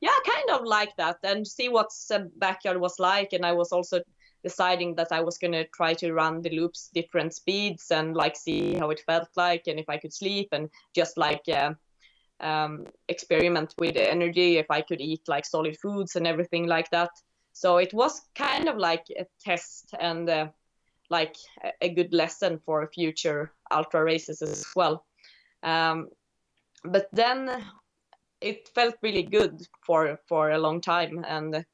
Yeah, kind of like that, and see what the backyard was like. And I was also deciding that I was gonna try to run the loops different speeds and like see how it felt like and if I could sleep and just like uh, um, experiment with energy if I could eat like solid foods and everything like that. So it was kind of like a test and uh, like a good lesson for future ultra races as well. Um, but then it felt really good for for a long time and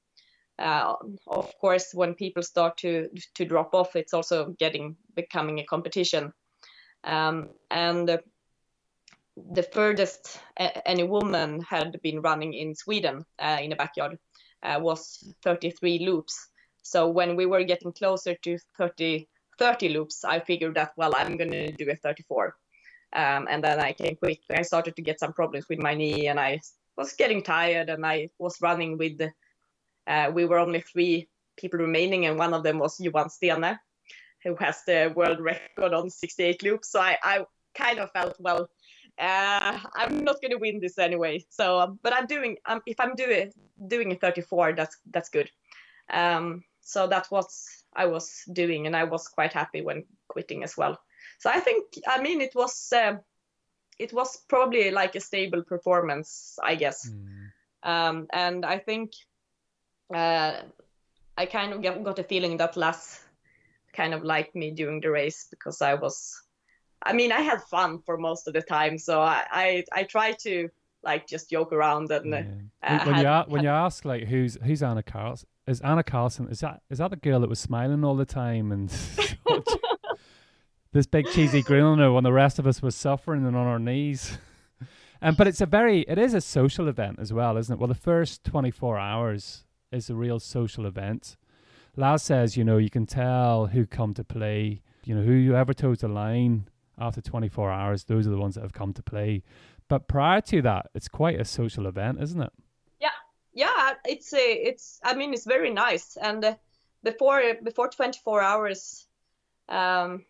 uh, of course when people start to to drop off it's also getting becoming a competition um, and the furthest any woman had been running in Sweden uh, in a backyard uh, was 33 loops. So when we were getting closer to 30, 30 loops, I figured that, well, I'm going to do a 34. Um, and then I came quick. I started to get some problems with my knee and I was getting tired and I was running with, uh, we were only three people remaining and one of them was Johan Steene, who has the world record on 68 loops. So I, I kind of felt, well, uh, I'm not gonna win this anyway. So, um, but I'm doing. Um, if I'm doing doing a 34, that's that's good. Um, so that's what I was doing, and I was quite happy when quitting as well. So I think, I mean, it was uh, it was probably like a stable performance, I guess. Mm. Um, and I think uh, I kind of got a feeling that Laz kind of liked me during the race because I was I mean, I had fun for most of the time, so I I, I try to like just joke around and. Yeah. Uh, when, had, you when you ask like who's who's Anna Carlsson is Anna Carlsson is that is that the girl that was smiling all the time and this big cheesy grin on her when the rest of us was suffering and on our knees. And but it's a very it is a social event as well, isn't it? Well, the first 24 hours is a real social event. Laz says, you know, you can tell who come to play, you know, whoever toes the line after 24 hours, those are the ones that have come to play. But prior to that, it's quite a social event, isn't it? Yeah, yeah. It's a, it's. I mean, it's very nice. And uh, before before 24 hours, um,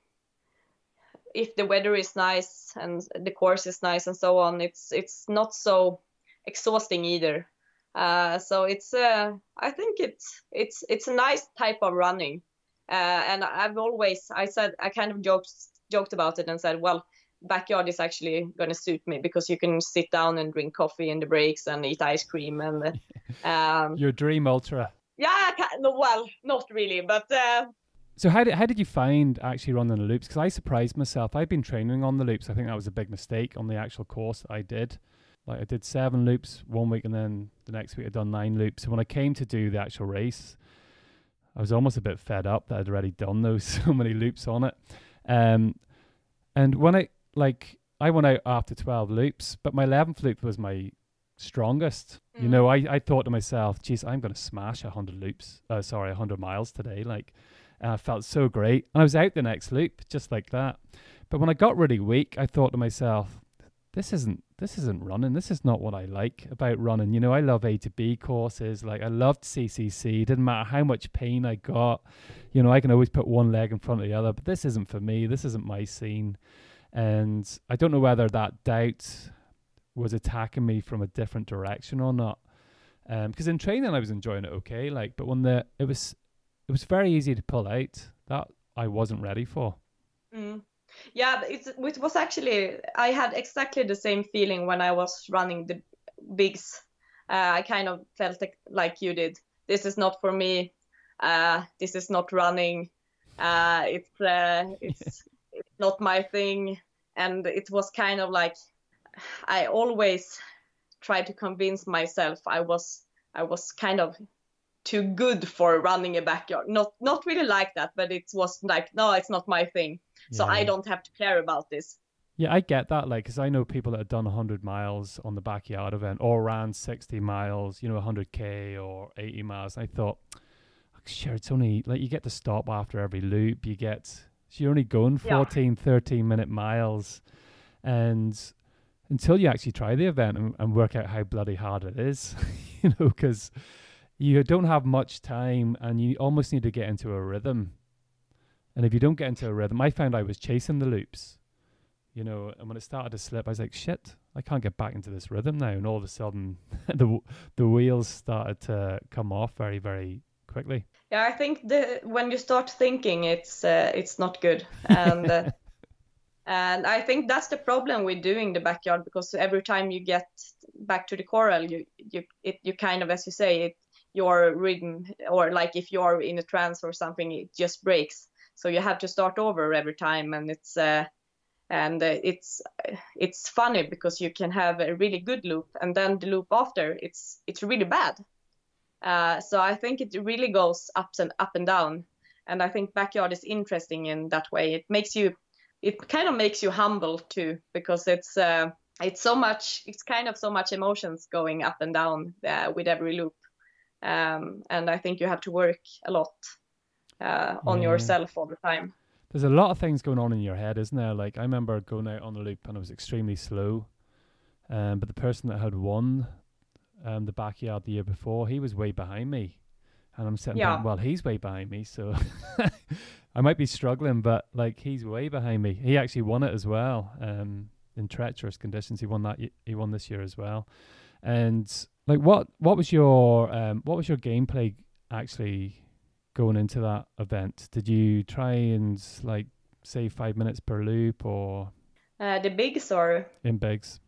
if the weather is nice and the course is nice and so on, it's it's not so exhausting either. Uh, so it's uh, I think it's it's it's a nice type of running. Uh, and I've always I said I kind of joked joked about it and said, well, backyard is actually going to suit me because you can sit down and drink coffee in the breaks and eat ice cream and um, your dream ultra. Yeah, well, not really, but. Uh, so how did how did you find actually running the loops? Because I surprised myself. I've been training on the loops. I think that was a big mistake on the actual course I did. Like I did seven loops one week, and then the next week I'd done nine loops. So when I came to do the actual race, I was almost a bit fed up that I'd already done those so many loops on it. Um, and when I like, I went out after twelve loops, but my eleventh loop was my strongest. Mm. You know, I, I thought to myself, geez, I'm going to smash a hundred loops. Uh, sorry, a hundred miles today. Like, and I felt so great. And I was out the next loop just like that. But when I got really weak, I thought to myself, this isn't this isn't running. This is not what I like about running. You know, I love A to B courses. Like I loved CCC. Didn't matter how much pain I got. You know, I can always put one leg in front of the other. But this isn't for me. This isn't my scene. And I don't know whether that doubt was attacking me from a different direction or not. Because um, in training I was enjoying it okay, like, but when the it was it was very easy to pull out. That I wasn't ready for. Mm. Yeah, it's, it was actually I had exactly the same feeling when I was running the bigs. Uh, I kind of felt like, like you did. This is not for me. Uh, this is not running. Uh, it's uh, it's it's not my thing. And it was kind of like I always tried to convince myself I was I was kind of too good for running a backyard. Not not really like that, but it was like no, it's not my thing. So yeah. I don't have to care about this. Yeah, I get that. Like, because I know people that have done 100 miles on the backyard event or ran 60 miles, you know, 100k or 80 miles. I thought, sure, it's only like you get to stop after every loop. You get, so you're only going 14, yeah. 13 minute miles. And until you actually try the event and, and work out how bloody hard it is, you know, because you don't have much time and you almost need to get into a rhythm. And if you don't get into a rhythm, I found I was chasing the loops you know, and when it started to slip, I was like, shit, I can't get back into this rhythm now. And all of a sudden, the the wheels started to come off very, very quickly. Yeah, I think the when you start thinking, it's uh, it's not good, and uh, and I think that's the problem with doing the backyard because every time you get back to the corral, you you it you kind of, as you say, it your rhythm or like if you're in a trance or something, it just breaks. So you have to start over every time, and it's. Uh, and uh, it's it's funny because you can have a really good loop and then the loop after it's it's really bad. Uh, so i think it really goes ups and up and down and i think backyard is interesting in that way. It makes you it kind of makes you humble too because it's uh, it's so much it's kind of so much emotions going up and down uh, with every loop. Um, and i think you have to work a lot uh, on yeah. yourself all the time there's a lot of things going on in your head, isn't there? Like I remember going out on the loop and I was extremely slow, um, but the person that had won um, the backyard the year before, he was way behind me, and I'm sitting yeah. well, he's way behind me, so I might be struggling, but like he's way behind me. He actually won it as well. Um, in treacherous conditions, he won that. Y- he won this year as well, and like what what was your um, what was your gameplay actually going into that event? Did you try and like save five minutes per loop or? Uh, the bigs or? In bigs.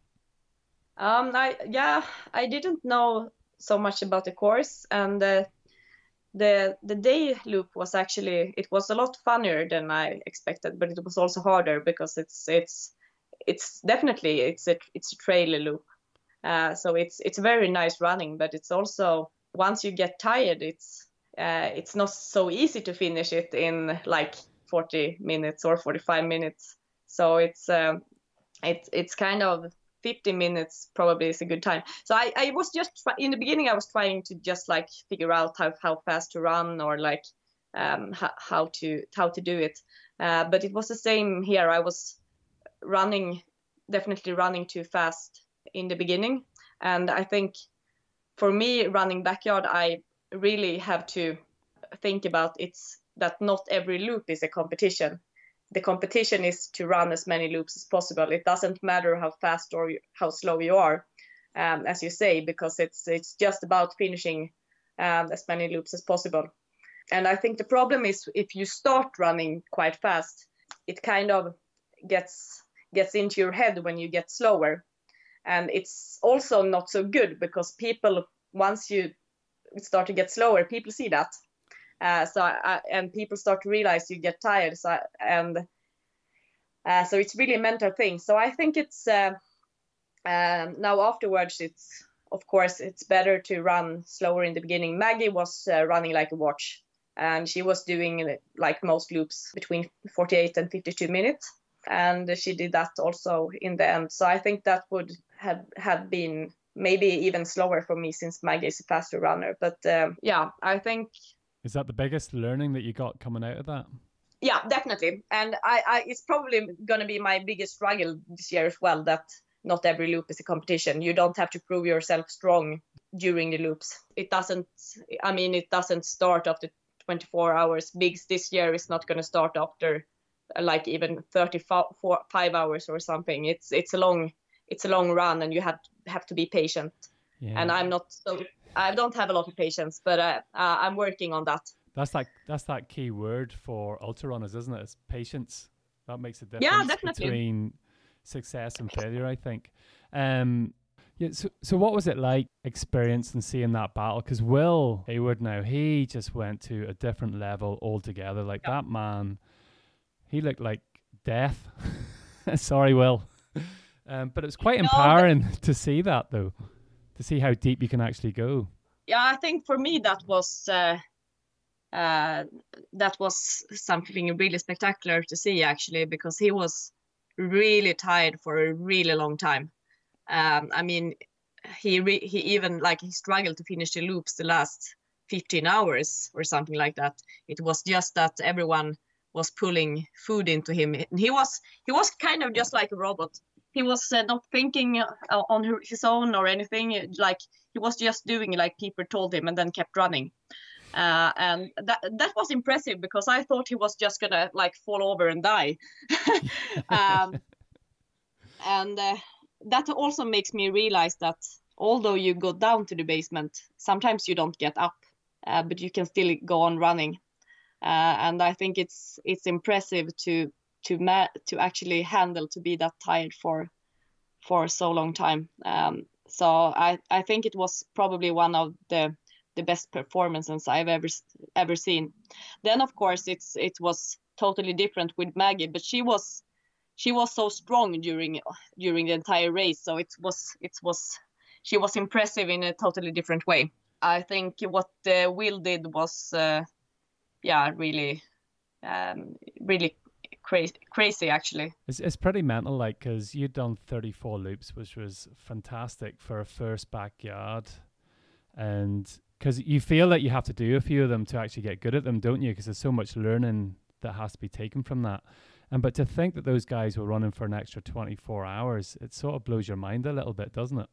Um, I yeah, I didn't know so much about the course, and uh, the the day loop was actually it was a lot funnier than I expected, but it was also harder because it's it's it's definitely it's a it's a trailer loop, uh, so it's it's very nice running, but it's also once you get tired, it's uh, it's not so easy to finish it in like 40 minutes or 45 minutes. So it's uh, it's it's kind of 50 minutes probably is a good time. So I, I was just in the beginning I was trying to just like figure out how, how fast to run or like um, how, how to how to do it. Uh, but it was the same here. I was running definitely running too fast in the beginning, and I think for me running backyard I really have to think about it's that not every loop is a competition. The competition is to run as many loops as possible. It doesn't matter how fast or how slow you are, um, as you say, because it's it's just about finishing um, as many loops as possible. And I think the problem is if you start running quite fast, it kind of gets gets into your head when you get slower, and it's also not so good because people once you start to get slower, people see that. Uh, so I, and people start to realize you get tired. So and uh, so it's really a mental thing. So I think it's uh, um, now afterwards it's of course it's better to run slower in the beginning. Maggie was uh, running like a watch, and she was doing like most loops between 48 and 52 minutes, and she did that also in the end. So I think that would have have been maybe even slower for me since Maggie is a faster runner. But um, yeah, I think. Is that the biggest learning that you got coming out of that? Yeah, definitely. And I, I it's probably going to be my biggest struggle this year as well. That not every loop is a competition. You don't have to prove yourself strong during the loops. It doesn't. I mean, it doesn't start after 24 hours. Bigs this year is not going to start after like even 35 hours or something. It's it's a long it's a long run and you have have to be patient. Yeah. And I'm not so I don't have a lot of patience, but uh, uh, I'm working on that. That's like that's that key word for ultra runners, isn't it? It's patience. That makes a difference yeah, definitely. between success and failure, I think. Um, yeah, so, so what was it like experiencing seeing that battle? Because Will Hayward now, he just went to a different level altogether. Like yeah. that man, he looked like death. Sorry, Will. Um, but it was quite no, empowering to see that, though, to see how deep you can actually go. Yeah, I think for me that was uh, uh, that was something really spectacular to see, actually, because he was really tired for a really long time. Um, I mean, he re- he even like he struggled to finish the loops the last 15 hours or something like that. It was just that everyone was pulling food into him. And he was he was kind of just like a robot. He was uh, not thinking uh, on his own or anything. Like he was just doing like people told him, and then kept running. Uh, and that that was impressive because I thought he was just gonna like fall over and die. um, and uh, that also makes me realize that although you go down to the basement, sometimes you don't get up, uh, but you can still go on running. Uh, and I think it's it's impressive to to ma- to actually handle to be that tired for for so long time. Um, so I I think it was probably one of the the best performances I've ever ever seen. Then of course it's it was totally different with Maggie, but she was she was so strong during during the entire race. So it was it was she was impressive in a totally different way. I think what uh, Will did was, uh, yeah, really, um, really crazy, crazy actually. It's, it's pretty mental, like, because you'd done 34 loops, which was fantastic for a first backyard. And because you feel that you have to do a few of them to actually get good at them, don't you? Because there's so much learning that has to be taken from that. And but to think that those guys were running for an extra 24 hours, it sort of blows your mind a little bit, doesn't it?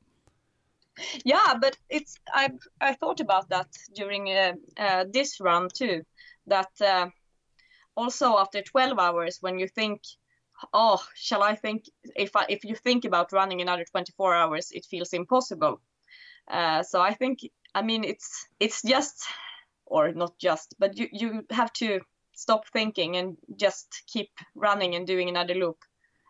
Yeah, but it's I I thought about that during uh, uh, this run too. That uh, also after 12 hours, when you think, oh, shall I think if I, if you think about running another 24 hours, it feels impossible. Uh, so I think I mean it's it's just or not just, but you you have to stop thinking and just keep running and doing another loop.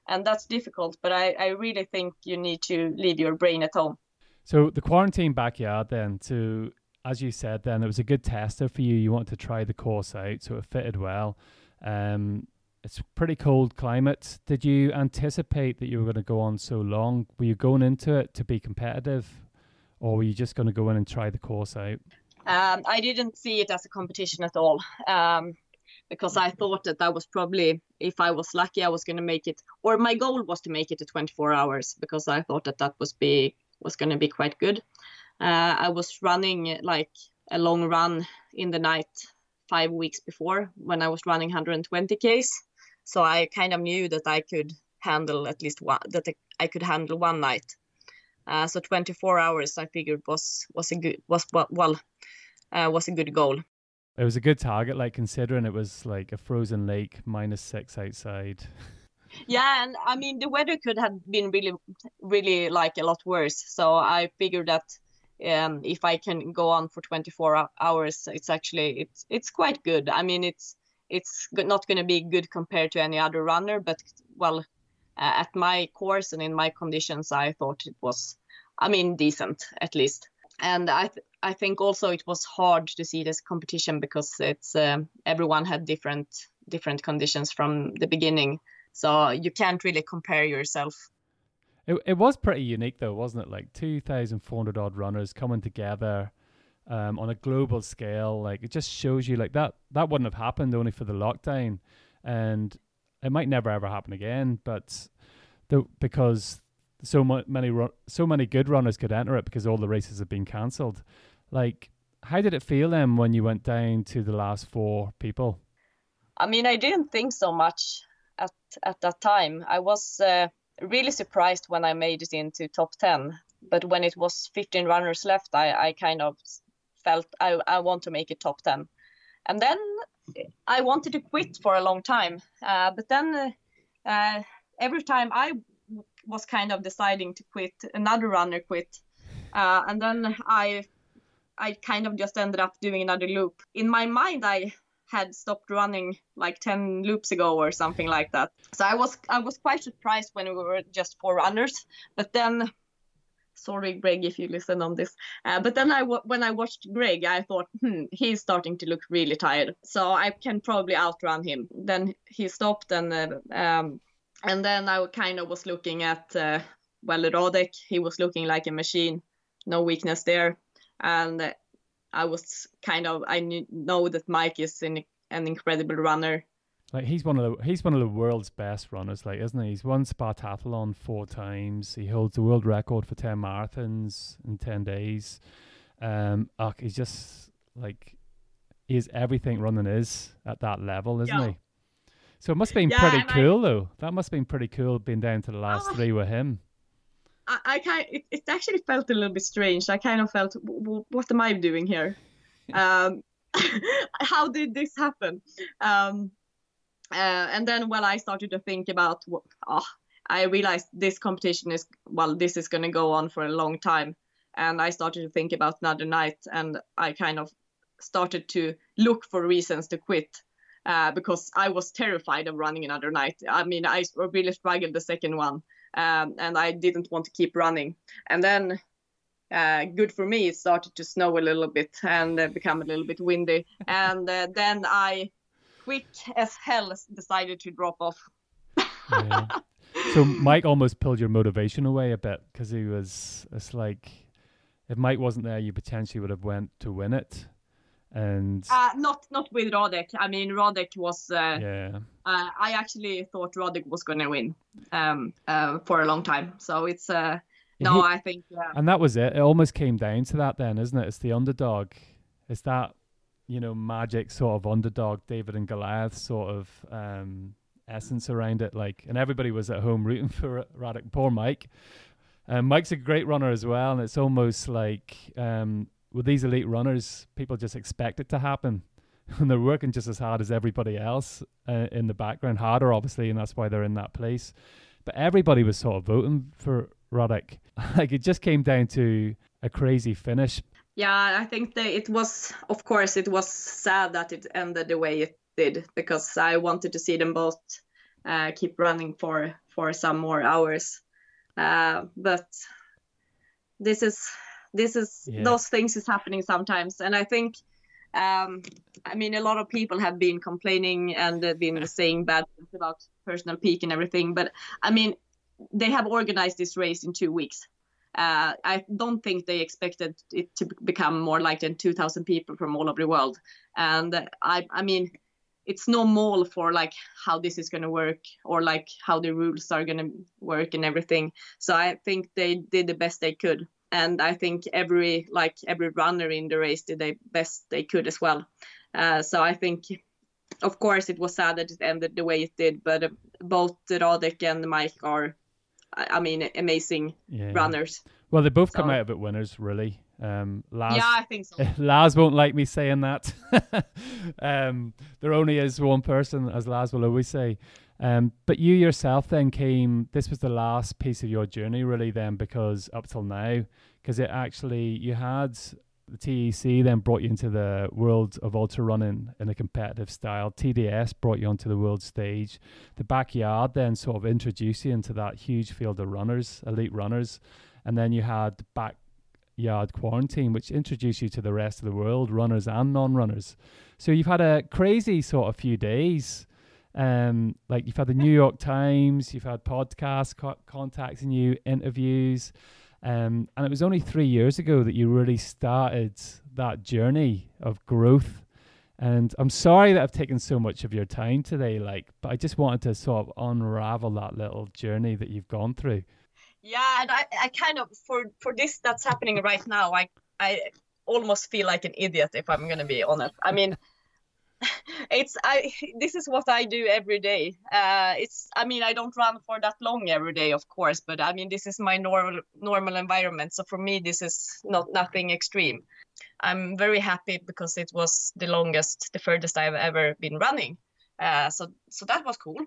And that's difficult, but I, I really think you need to leave your brain at home. So the quarantine backyard then to as you said then it was a good tester for you. You wanted to try the course out, so it fitted well. Um, it's pretty cold climate. Did you anticipate that you were going to go on so long? Were you going into it to be competitive, or were you just going to go in and try the course out? Um, I didn't see it as a competition at all. Um, because I thought that that was probably, if I was lucky, I was going to make it, or my goal was to make it to 24 hours because I thought that that was be was going to be quite good. Uh, I was running like a long run in the night five weeks before when I was running 120 k's, so I kind of knew that I could handle at least one that I could handle one night. Uh, so 24 hours I figured was was a good was well uh, was a good goal. It was a good target, like considering it was like a frozen lake, minus six outside. Yeah, and I mean the weather could have been really, really like a lot worse. So I figured that um, if I can go on for 24 hours, it's actually it's it's quite good. I mean it's it's not going to be good compared to any other runner, but well, uh, at my course and in my conditions, I thought it was, I mean, decent at least. And I th- I think also it was hard to see this competition because it's uh, everyone had different different conditions from the beginning, so you can't really compare yourself. It it was pretty unique though, wasn't it? Like two thousand four hundred odd runners coming together um, on a global scale. Like it just shows you like that that wouldn't have happened only for the lockdown, and it might never ever happen again. But the because so many so many good runners could enter it because all the races have been cancelled. Like, how did it feel then when you went down to the last four people? I mean, I didn't think so much at at that time. I was uh, really surprised when I made it into top ten. But when it was 15 runners left, I, I kind of felt I, I want to make it top 10. And then I wanted to quit for a long time. Uh, but then uh, every time I was kind of deciding to quit. Another runner quit, uh, and then I I kind of just ended up doing another loop. In my mind, I had stopped running like 10 loops ago or something like that. So I was I was quite surprised when we were just four runners. But then, sorry Greg if you listen on this, uh, but then I when I watched Greg, I thought, hmm, he's starting to look really tired. So I can probably outrun him. Then he stopped and uh, um, and then I kind of was looking at uh, well Radek. He was looking like a machine, no weakness there and I was kind of I knew, know that Mike is an, an incredible runner. Like he's one of the he's one of the world's best runners, like isn't he? He's won Spartathlon four times. He holds the world record for ten marathons in ten days. Um, ugh, he's just like he is everything running is at that level, isn't yeah. he? So it must have been yeah, pretty cool I, though. That must have been pretty cool being down to the last three with him. I, I kind it, it actually felt a little bit strange. I kind of felt, what am I doing here? um, how did this happen? Um, uh, and then when I started to think about, oh, I realized this competition is well, this is going to go on for a long time, and I started to think about another night, and I kind of started to look for reasons to quit. Uh, because I was terrified of running another night. I mean, I really struggled the second one, um, and I didn't want to keep running. And then, uh, good for me, it started to snow a little bit and uh, become a little bit windy. And uh, then I, quick as hell, decided to drop off. yeah. So Mike almost pulled your motivation away a bit because he was. It's like if Mike wasn't there, you potentially would have went to win it and uh, not not with Radek. I mean, Radek was. Uh, yeah. Uh, I actually thought Radek was going to win um, uh, for a long time. So it's uh, no, I think. And that was it. It almost came down to that, then, isn't it? It's the underdog. It's that you know magic sort of underdog, David and Goliath sort of um, essence around it. Like, and everybody was at home rooting for Radek. Poor Mike. Um, Mike's a great runner as well, and it's almost like um, with these elite runners, people just expect it to happen. And they're working just as hard as everybody else uh, in the background, harder obviously, and that's why they're in that place. But everybody was sort of voting for Radek. like it just came down to a crazy finish. Yeah, I think that it was, of course, it was sad that it ended the way it did because I wanted to see them both uh, keep running for for some more hours. Uh, but this is this is yeah. those things is happening sometimes and i think um, i mean a lot of people have been complaining and been saying bad things about personal peak and everything but i mean they have organized this race in two weeks uh, I don't think they expected it to become more like than 2,000 people from all over the world. And I, I mean, it's no mall for like how this is going to work or like how the rules are going to work and everything. So I think they did the best they could and I think every like every runner in the race did the best they could as well. Uh, so I think, of course, it was sad that it ended the way it did, but uh, both Radek and Mike are, I mean, amazing yeah. runners. Well, they both so. come out of it winners, really. Um, Laz, yeah, I think so. Laz won't like me saying that. um, there only is one person, as Laz will always say. Um, but you yourself then came, this was the last piece of your journey, really, then, because up till now, because it actually, you had the TEC then brought you into the world of ultra running in a competitive style. TDS brought you onto the world stage. The backyard then sort of introduced you into that huge field of runners, elite runners. And then you had backyard quarantine, which introduced you to the rest of the world, runners and non runners. So you've had a crazy sort of few days um, like you've had the New York Times, you've had podcasts co- contacting you, interviews, um, and it was only three years ago that you really started that journey of growth. And I'm sorry that I've taken so much of your time today, like, but I just wanted to sort of unravel that little journey that you've gone through. Yeah, and I, I kind of for for this that's happening right now, I I almost feel like an idiot if I'm gonna be honest. I mean it's I this is what I do every day. Uh, it's I mean I don't run for that long every day, of course, but I mean this is my normal normal environment. So for me, this is not nothing extreme. I'm very happy because it was the longest, the furthest I've ever been running. Uh, so so that was cool.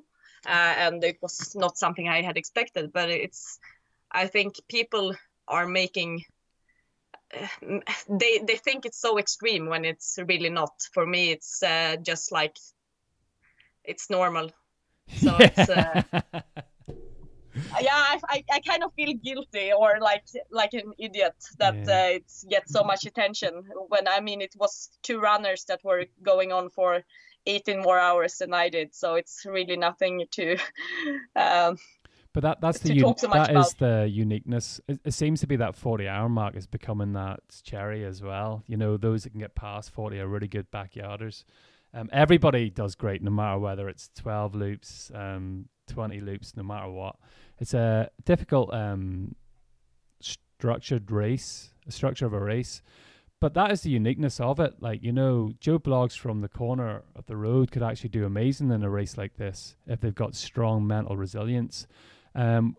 and it was not something I had expected. But it's, I think people are making they they think it's so extreme when it's really not for me it's uh, just like it's normal so yeah. it's uh, yeah I, I, I, kind of feel guilty or like like an idiot that yeah. uh, it gets so much attention when i mean it was two runners that were going on for 18 more hours than i did so it's really nothing to um, but that that's the un- so that is the uniqueness. It, it, seems to be that forty hour mark is becoming that cherry as well. You know, those that can get past forty are really good backyarders. Um, everybody does great, no matter whether it's twelve loops, um, twenty loops, no matter what. It's a difficult um, structured race, a structure of a race. But that is the uniqueness of it. Like, you know, Joe Blogs from the corner of the road could actually do amazing in a race like this if they've got strong mental resilience. Um,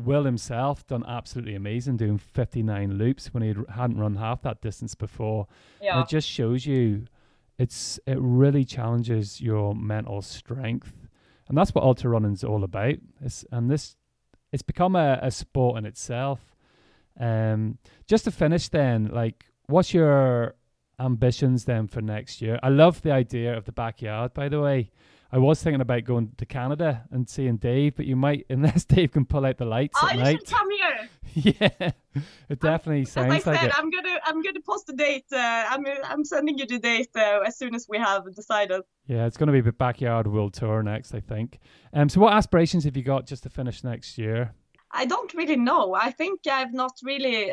Will himself done absolutely amazing doing 59 loops when he hadn't run half that distance before. Yeah. And it just shows you it's it really challenges your mental strength. And that's what ultra running is all about. It's, and this it's become a, a sport in itself. Um, just to finish then, like what's your ambitions then for next year? I love the idea of the backyard, by the way. I was thinking about going to Canada and seeing Dave, but you might, unless Dave can pull out the lights oh, at you night. should come here. yeah, it definitely um, sounds as I like said, it. I'm gonna, I'm gonna post the date. Uh, I'm, I'm sending you the date uh, as soon as we have decided. Yeah, it's going to be the backyard world tour next, I think. Um, so what aspirations have you got just to finish next year? I don't really know. I think I've not really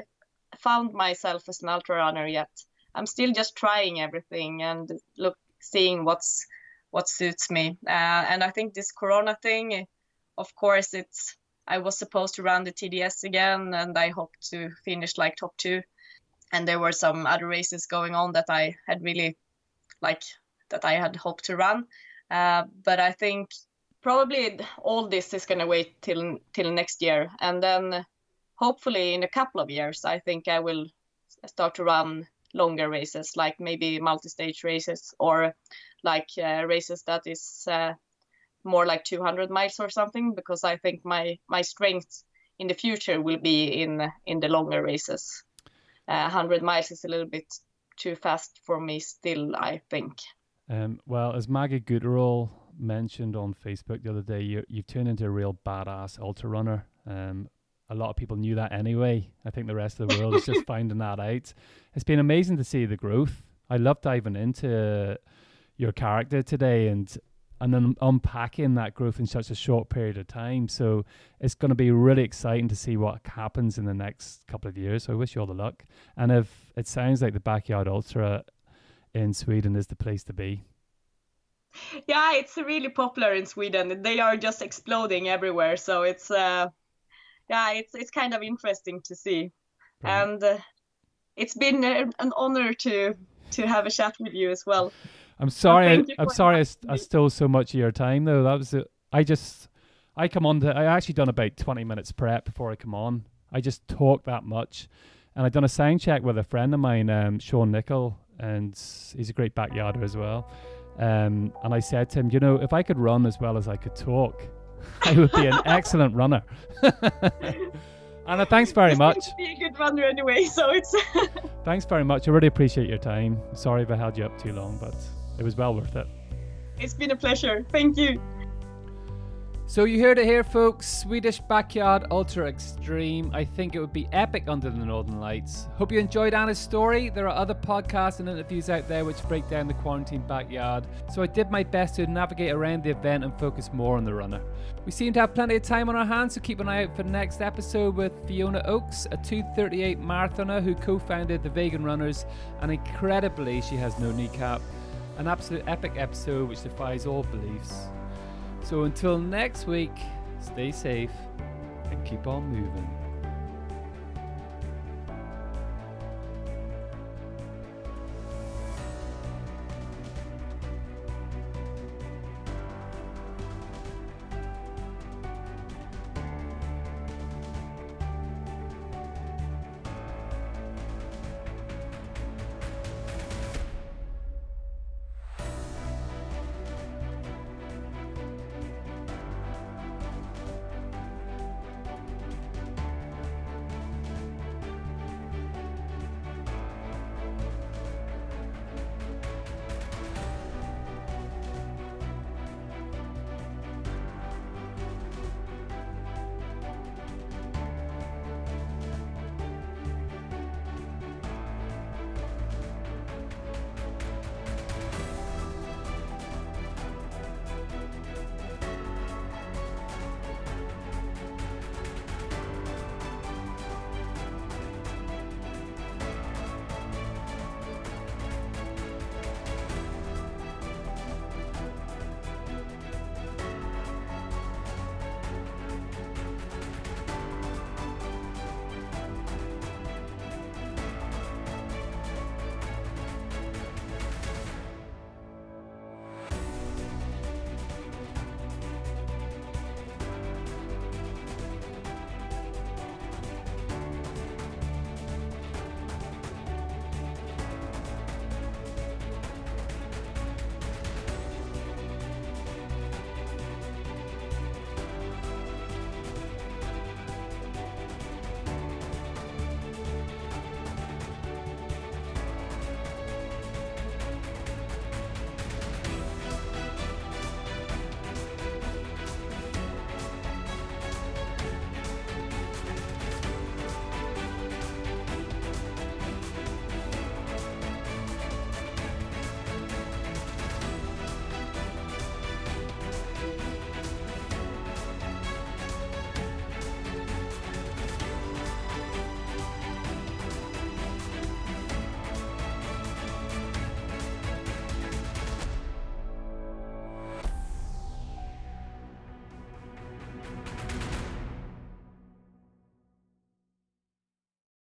found myself as an ultra runner yet. I'm still just trying everything and look, seeing what's what suits me. Uh, and I think this Corona thing, of course, it's I was supposed to run the TDS again, and I hope to finish like top two. And there were some other races going on that I had really like that I had hoped to run. Uh, but I think probably all this is going to wait till till next year, and then hopefully in a couple of years, I think I will start to run longer races, like maybe multi-stage races or like uh, races that is uh, more like 200 miles or something because I think my my strength in the future will be in in the longer races. Uh, 100 miles is a little bit too fast for me still, I think. Um, well, as Maggie Guterl mentioned on Facebook the other day, you, you've turned into a real badass ultra runner. Um, a lot of people knew that anyway. I think the rest of the world is just finding that out. It's been amazing to see the growth. I love diving into your character today and and then unpacking that growth in such a short period of time. So it's going to be really exciting to see what happens in the next couple of years. So I wish you all the luck. And if it sounds like the backyard ultra in Sweden is the place to be. Yeah, it's really popular in Sweden. They are just exploding everywhere. So it's uh, yeah, it's it's kind of interesting to see, and uh, it's been an honor to to have a chat with you as well. I'm sorry. I, I'm sorry. I, I, stole so much of your time though. That was it. I just I come on to. I actually done about 20 minutes prep before I come on. I just talk that much, and I done a sound check with a friend of mine, um, Sean Nicol, and he's a great backyarder as well. Um, and I said to him, you know, if I could run as well as I could talk, I would be an excellent runner. Anna, thanks very much. Be a good runner anyway, so it's. thanks very much. I really appreciate your time. Sorry if I held you up too long, but it was well worth it. It's been a pleasure. Thank you. So you heard it here, folks. Swedish Backyard Ultra Extreme. I think it would be epic under the Northern Lights. Hope you enjoyed Anna's story. There are other podcasts and interviews out there which break down the quarantine backyard. So I did my best to navigate around the event and focus more on the runner. We seem to have plenty of time on our hands, so keep an eye out for the next episode with Fiona Oakes, a 238 marathoner who co-founded the Vegan Runners, and incredibly, she has no kneecap. An absolute epic episode which defies all beliefs. So until next week, stay safe and keep on moving.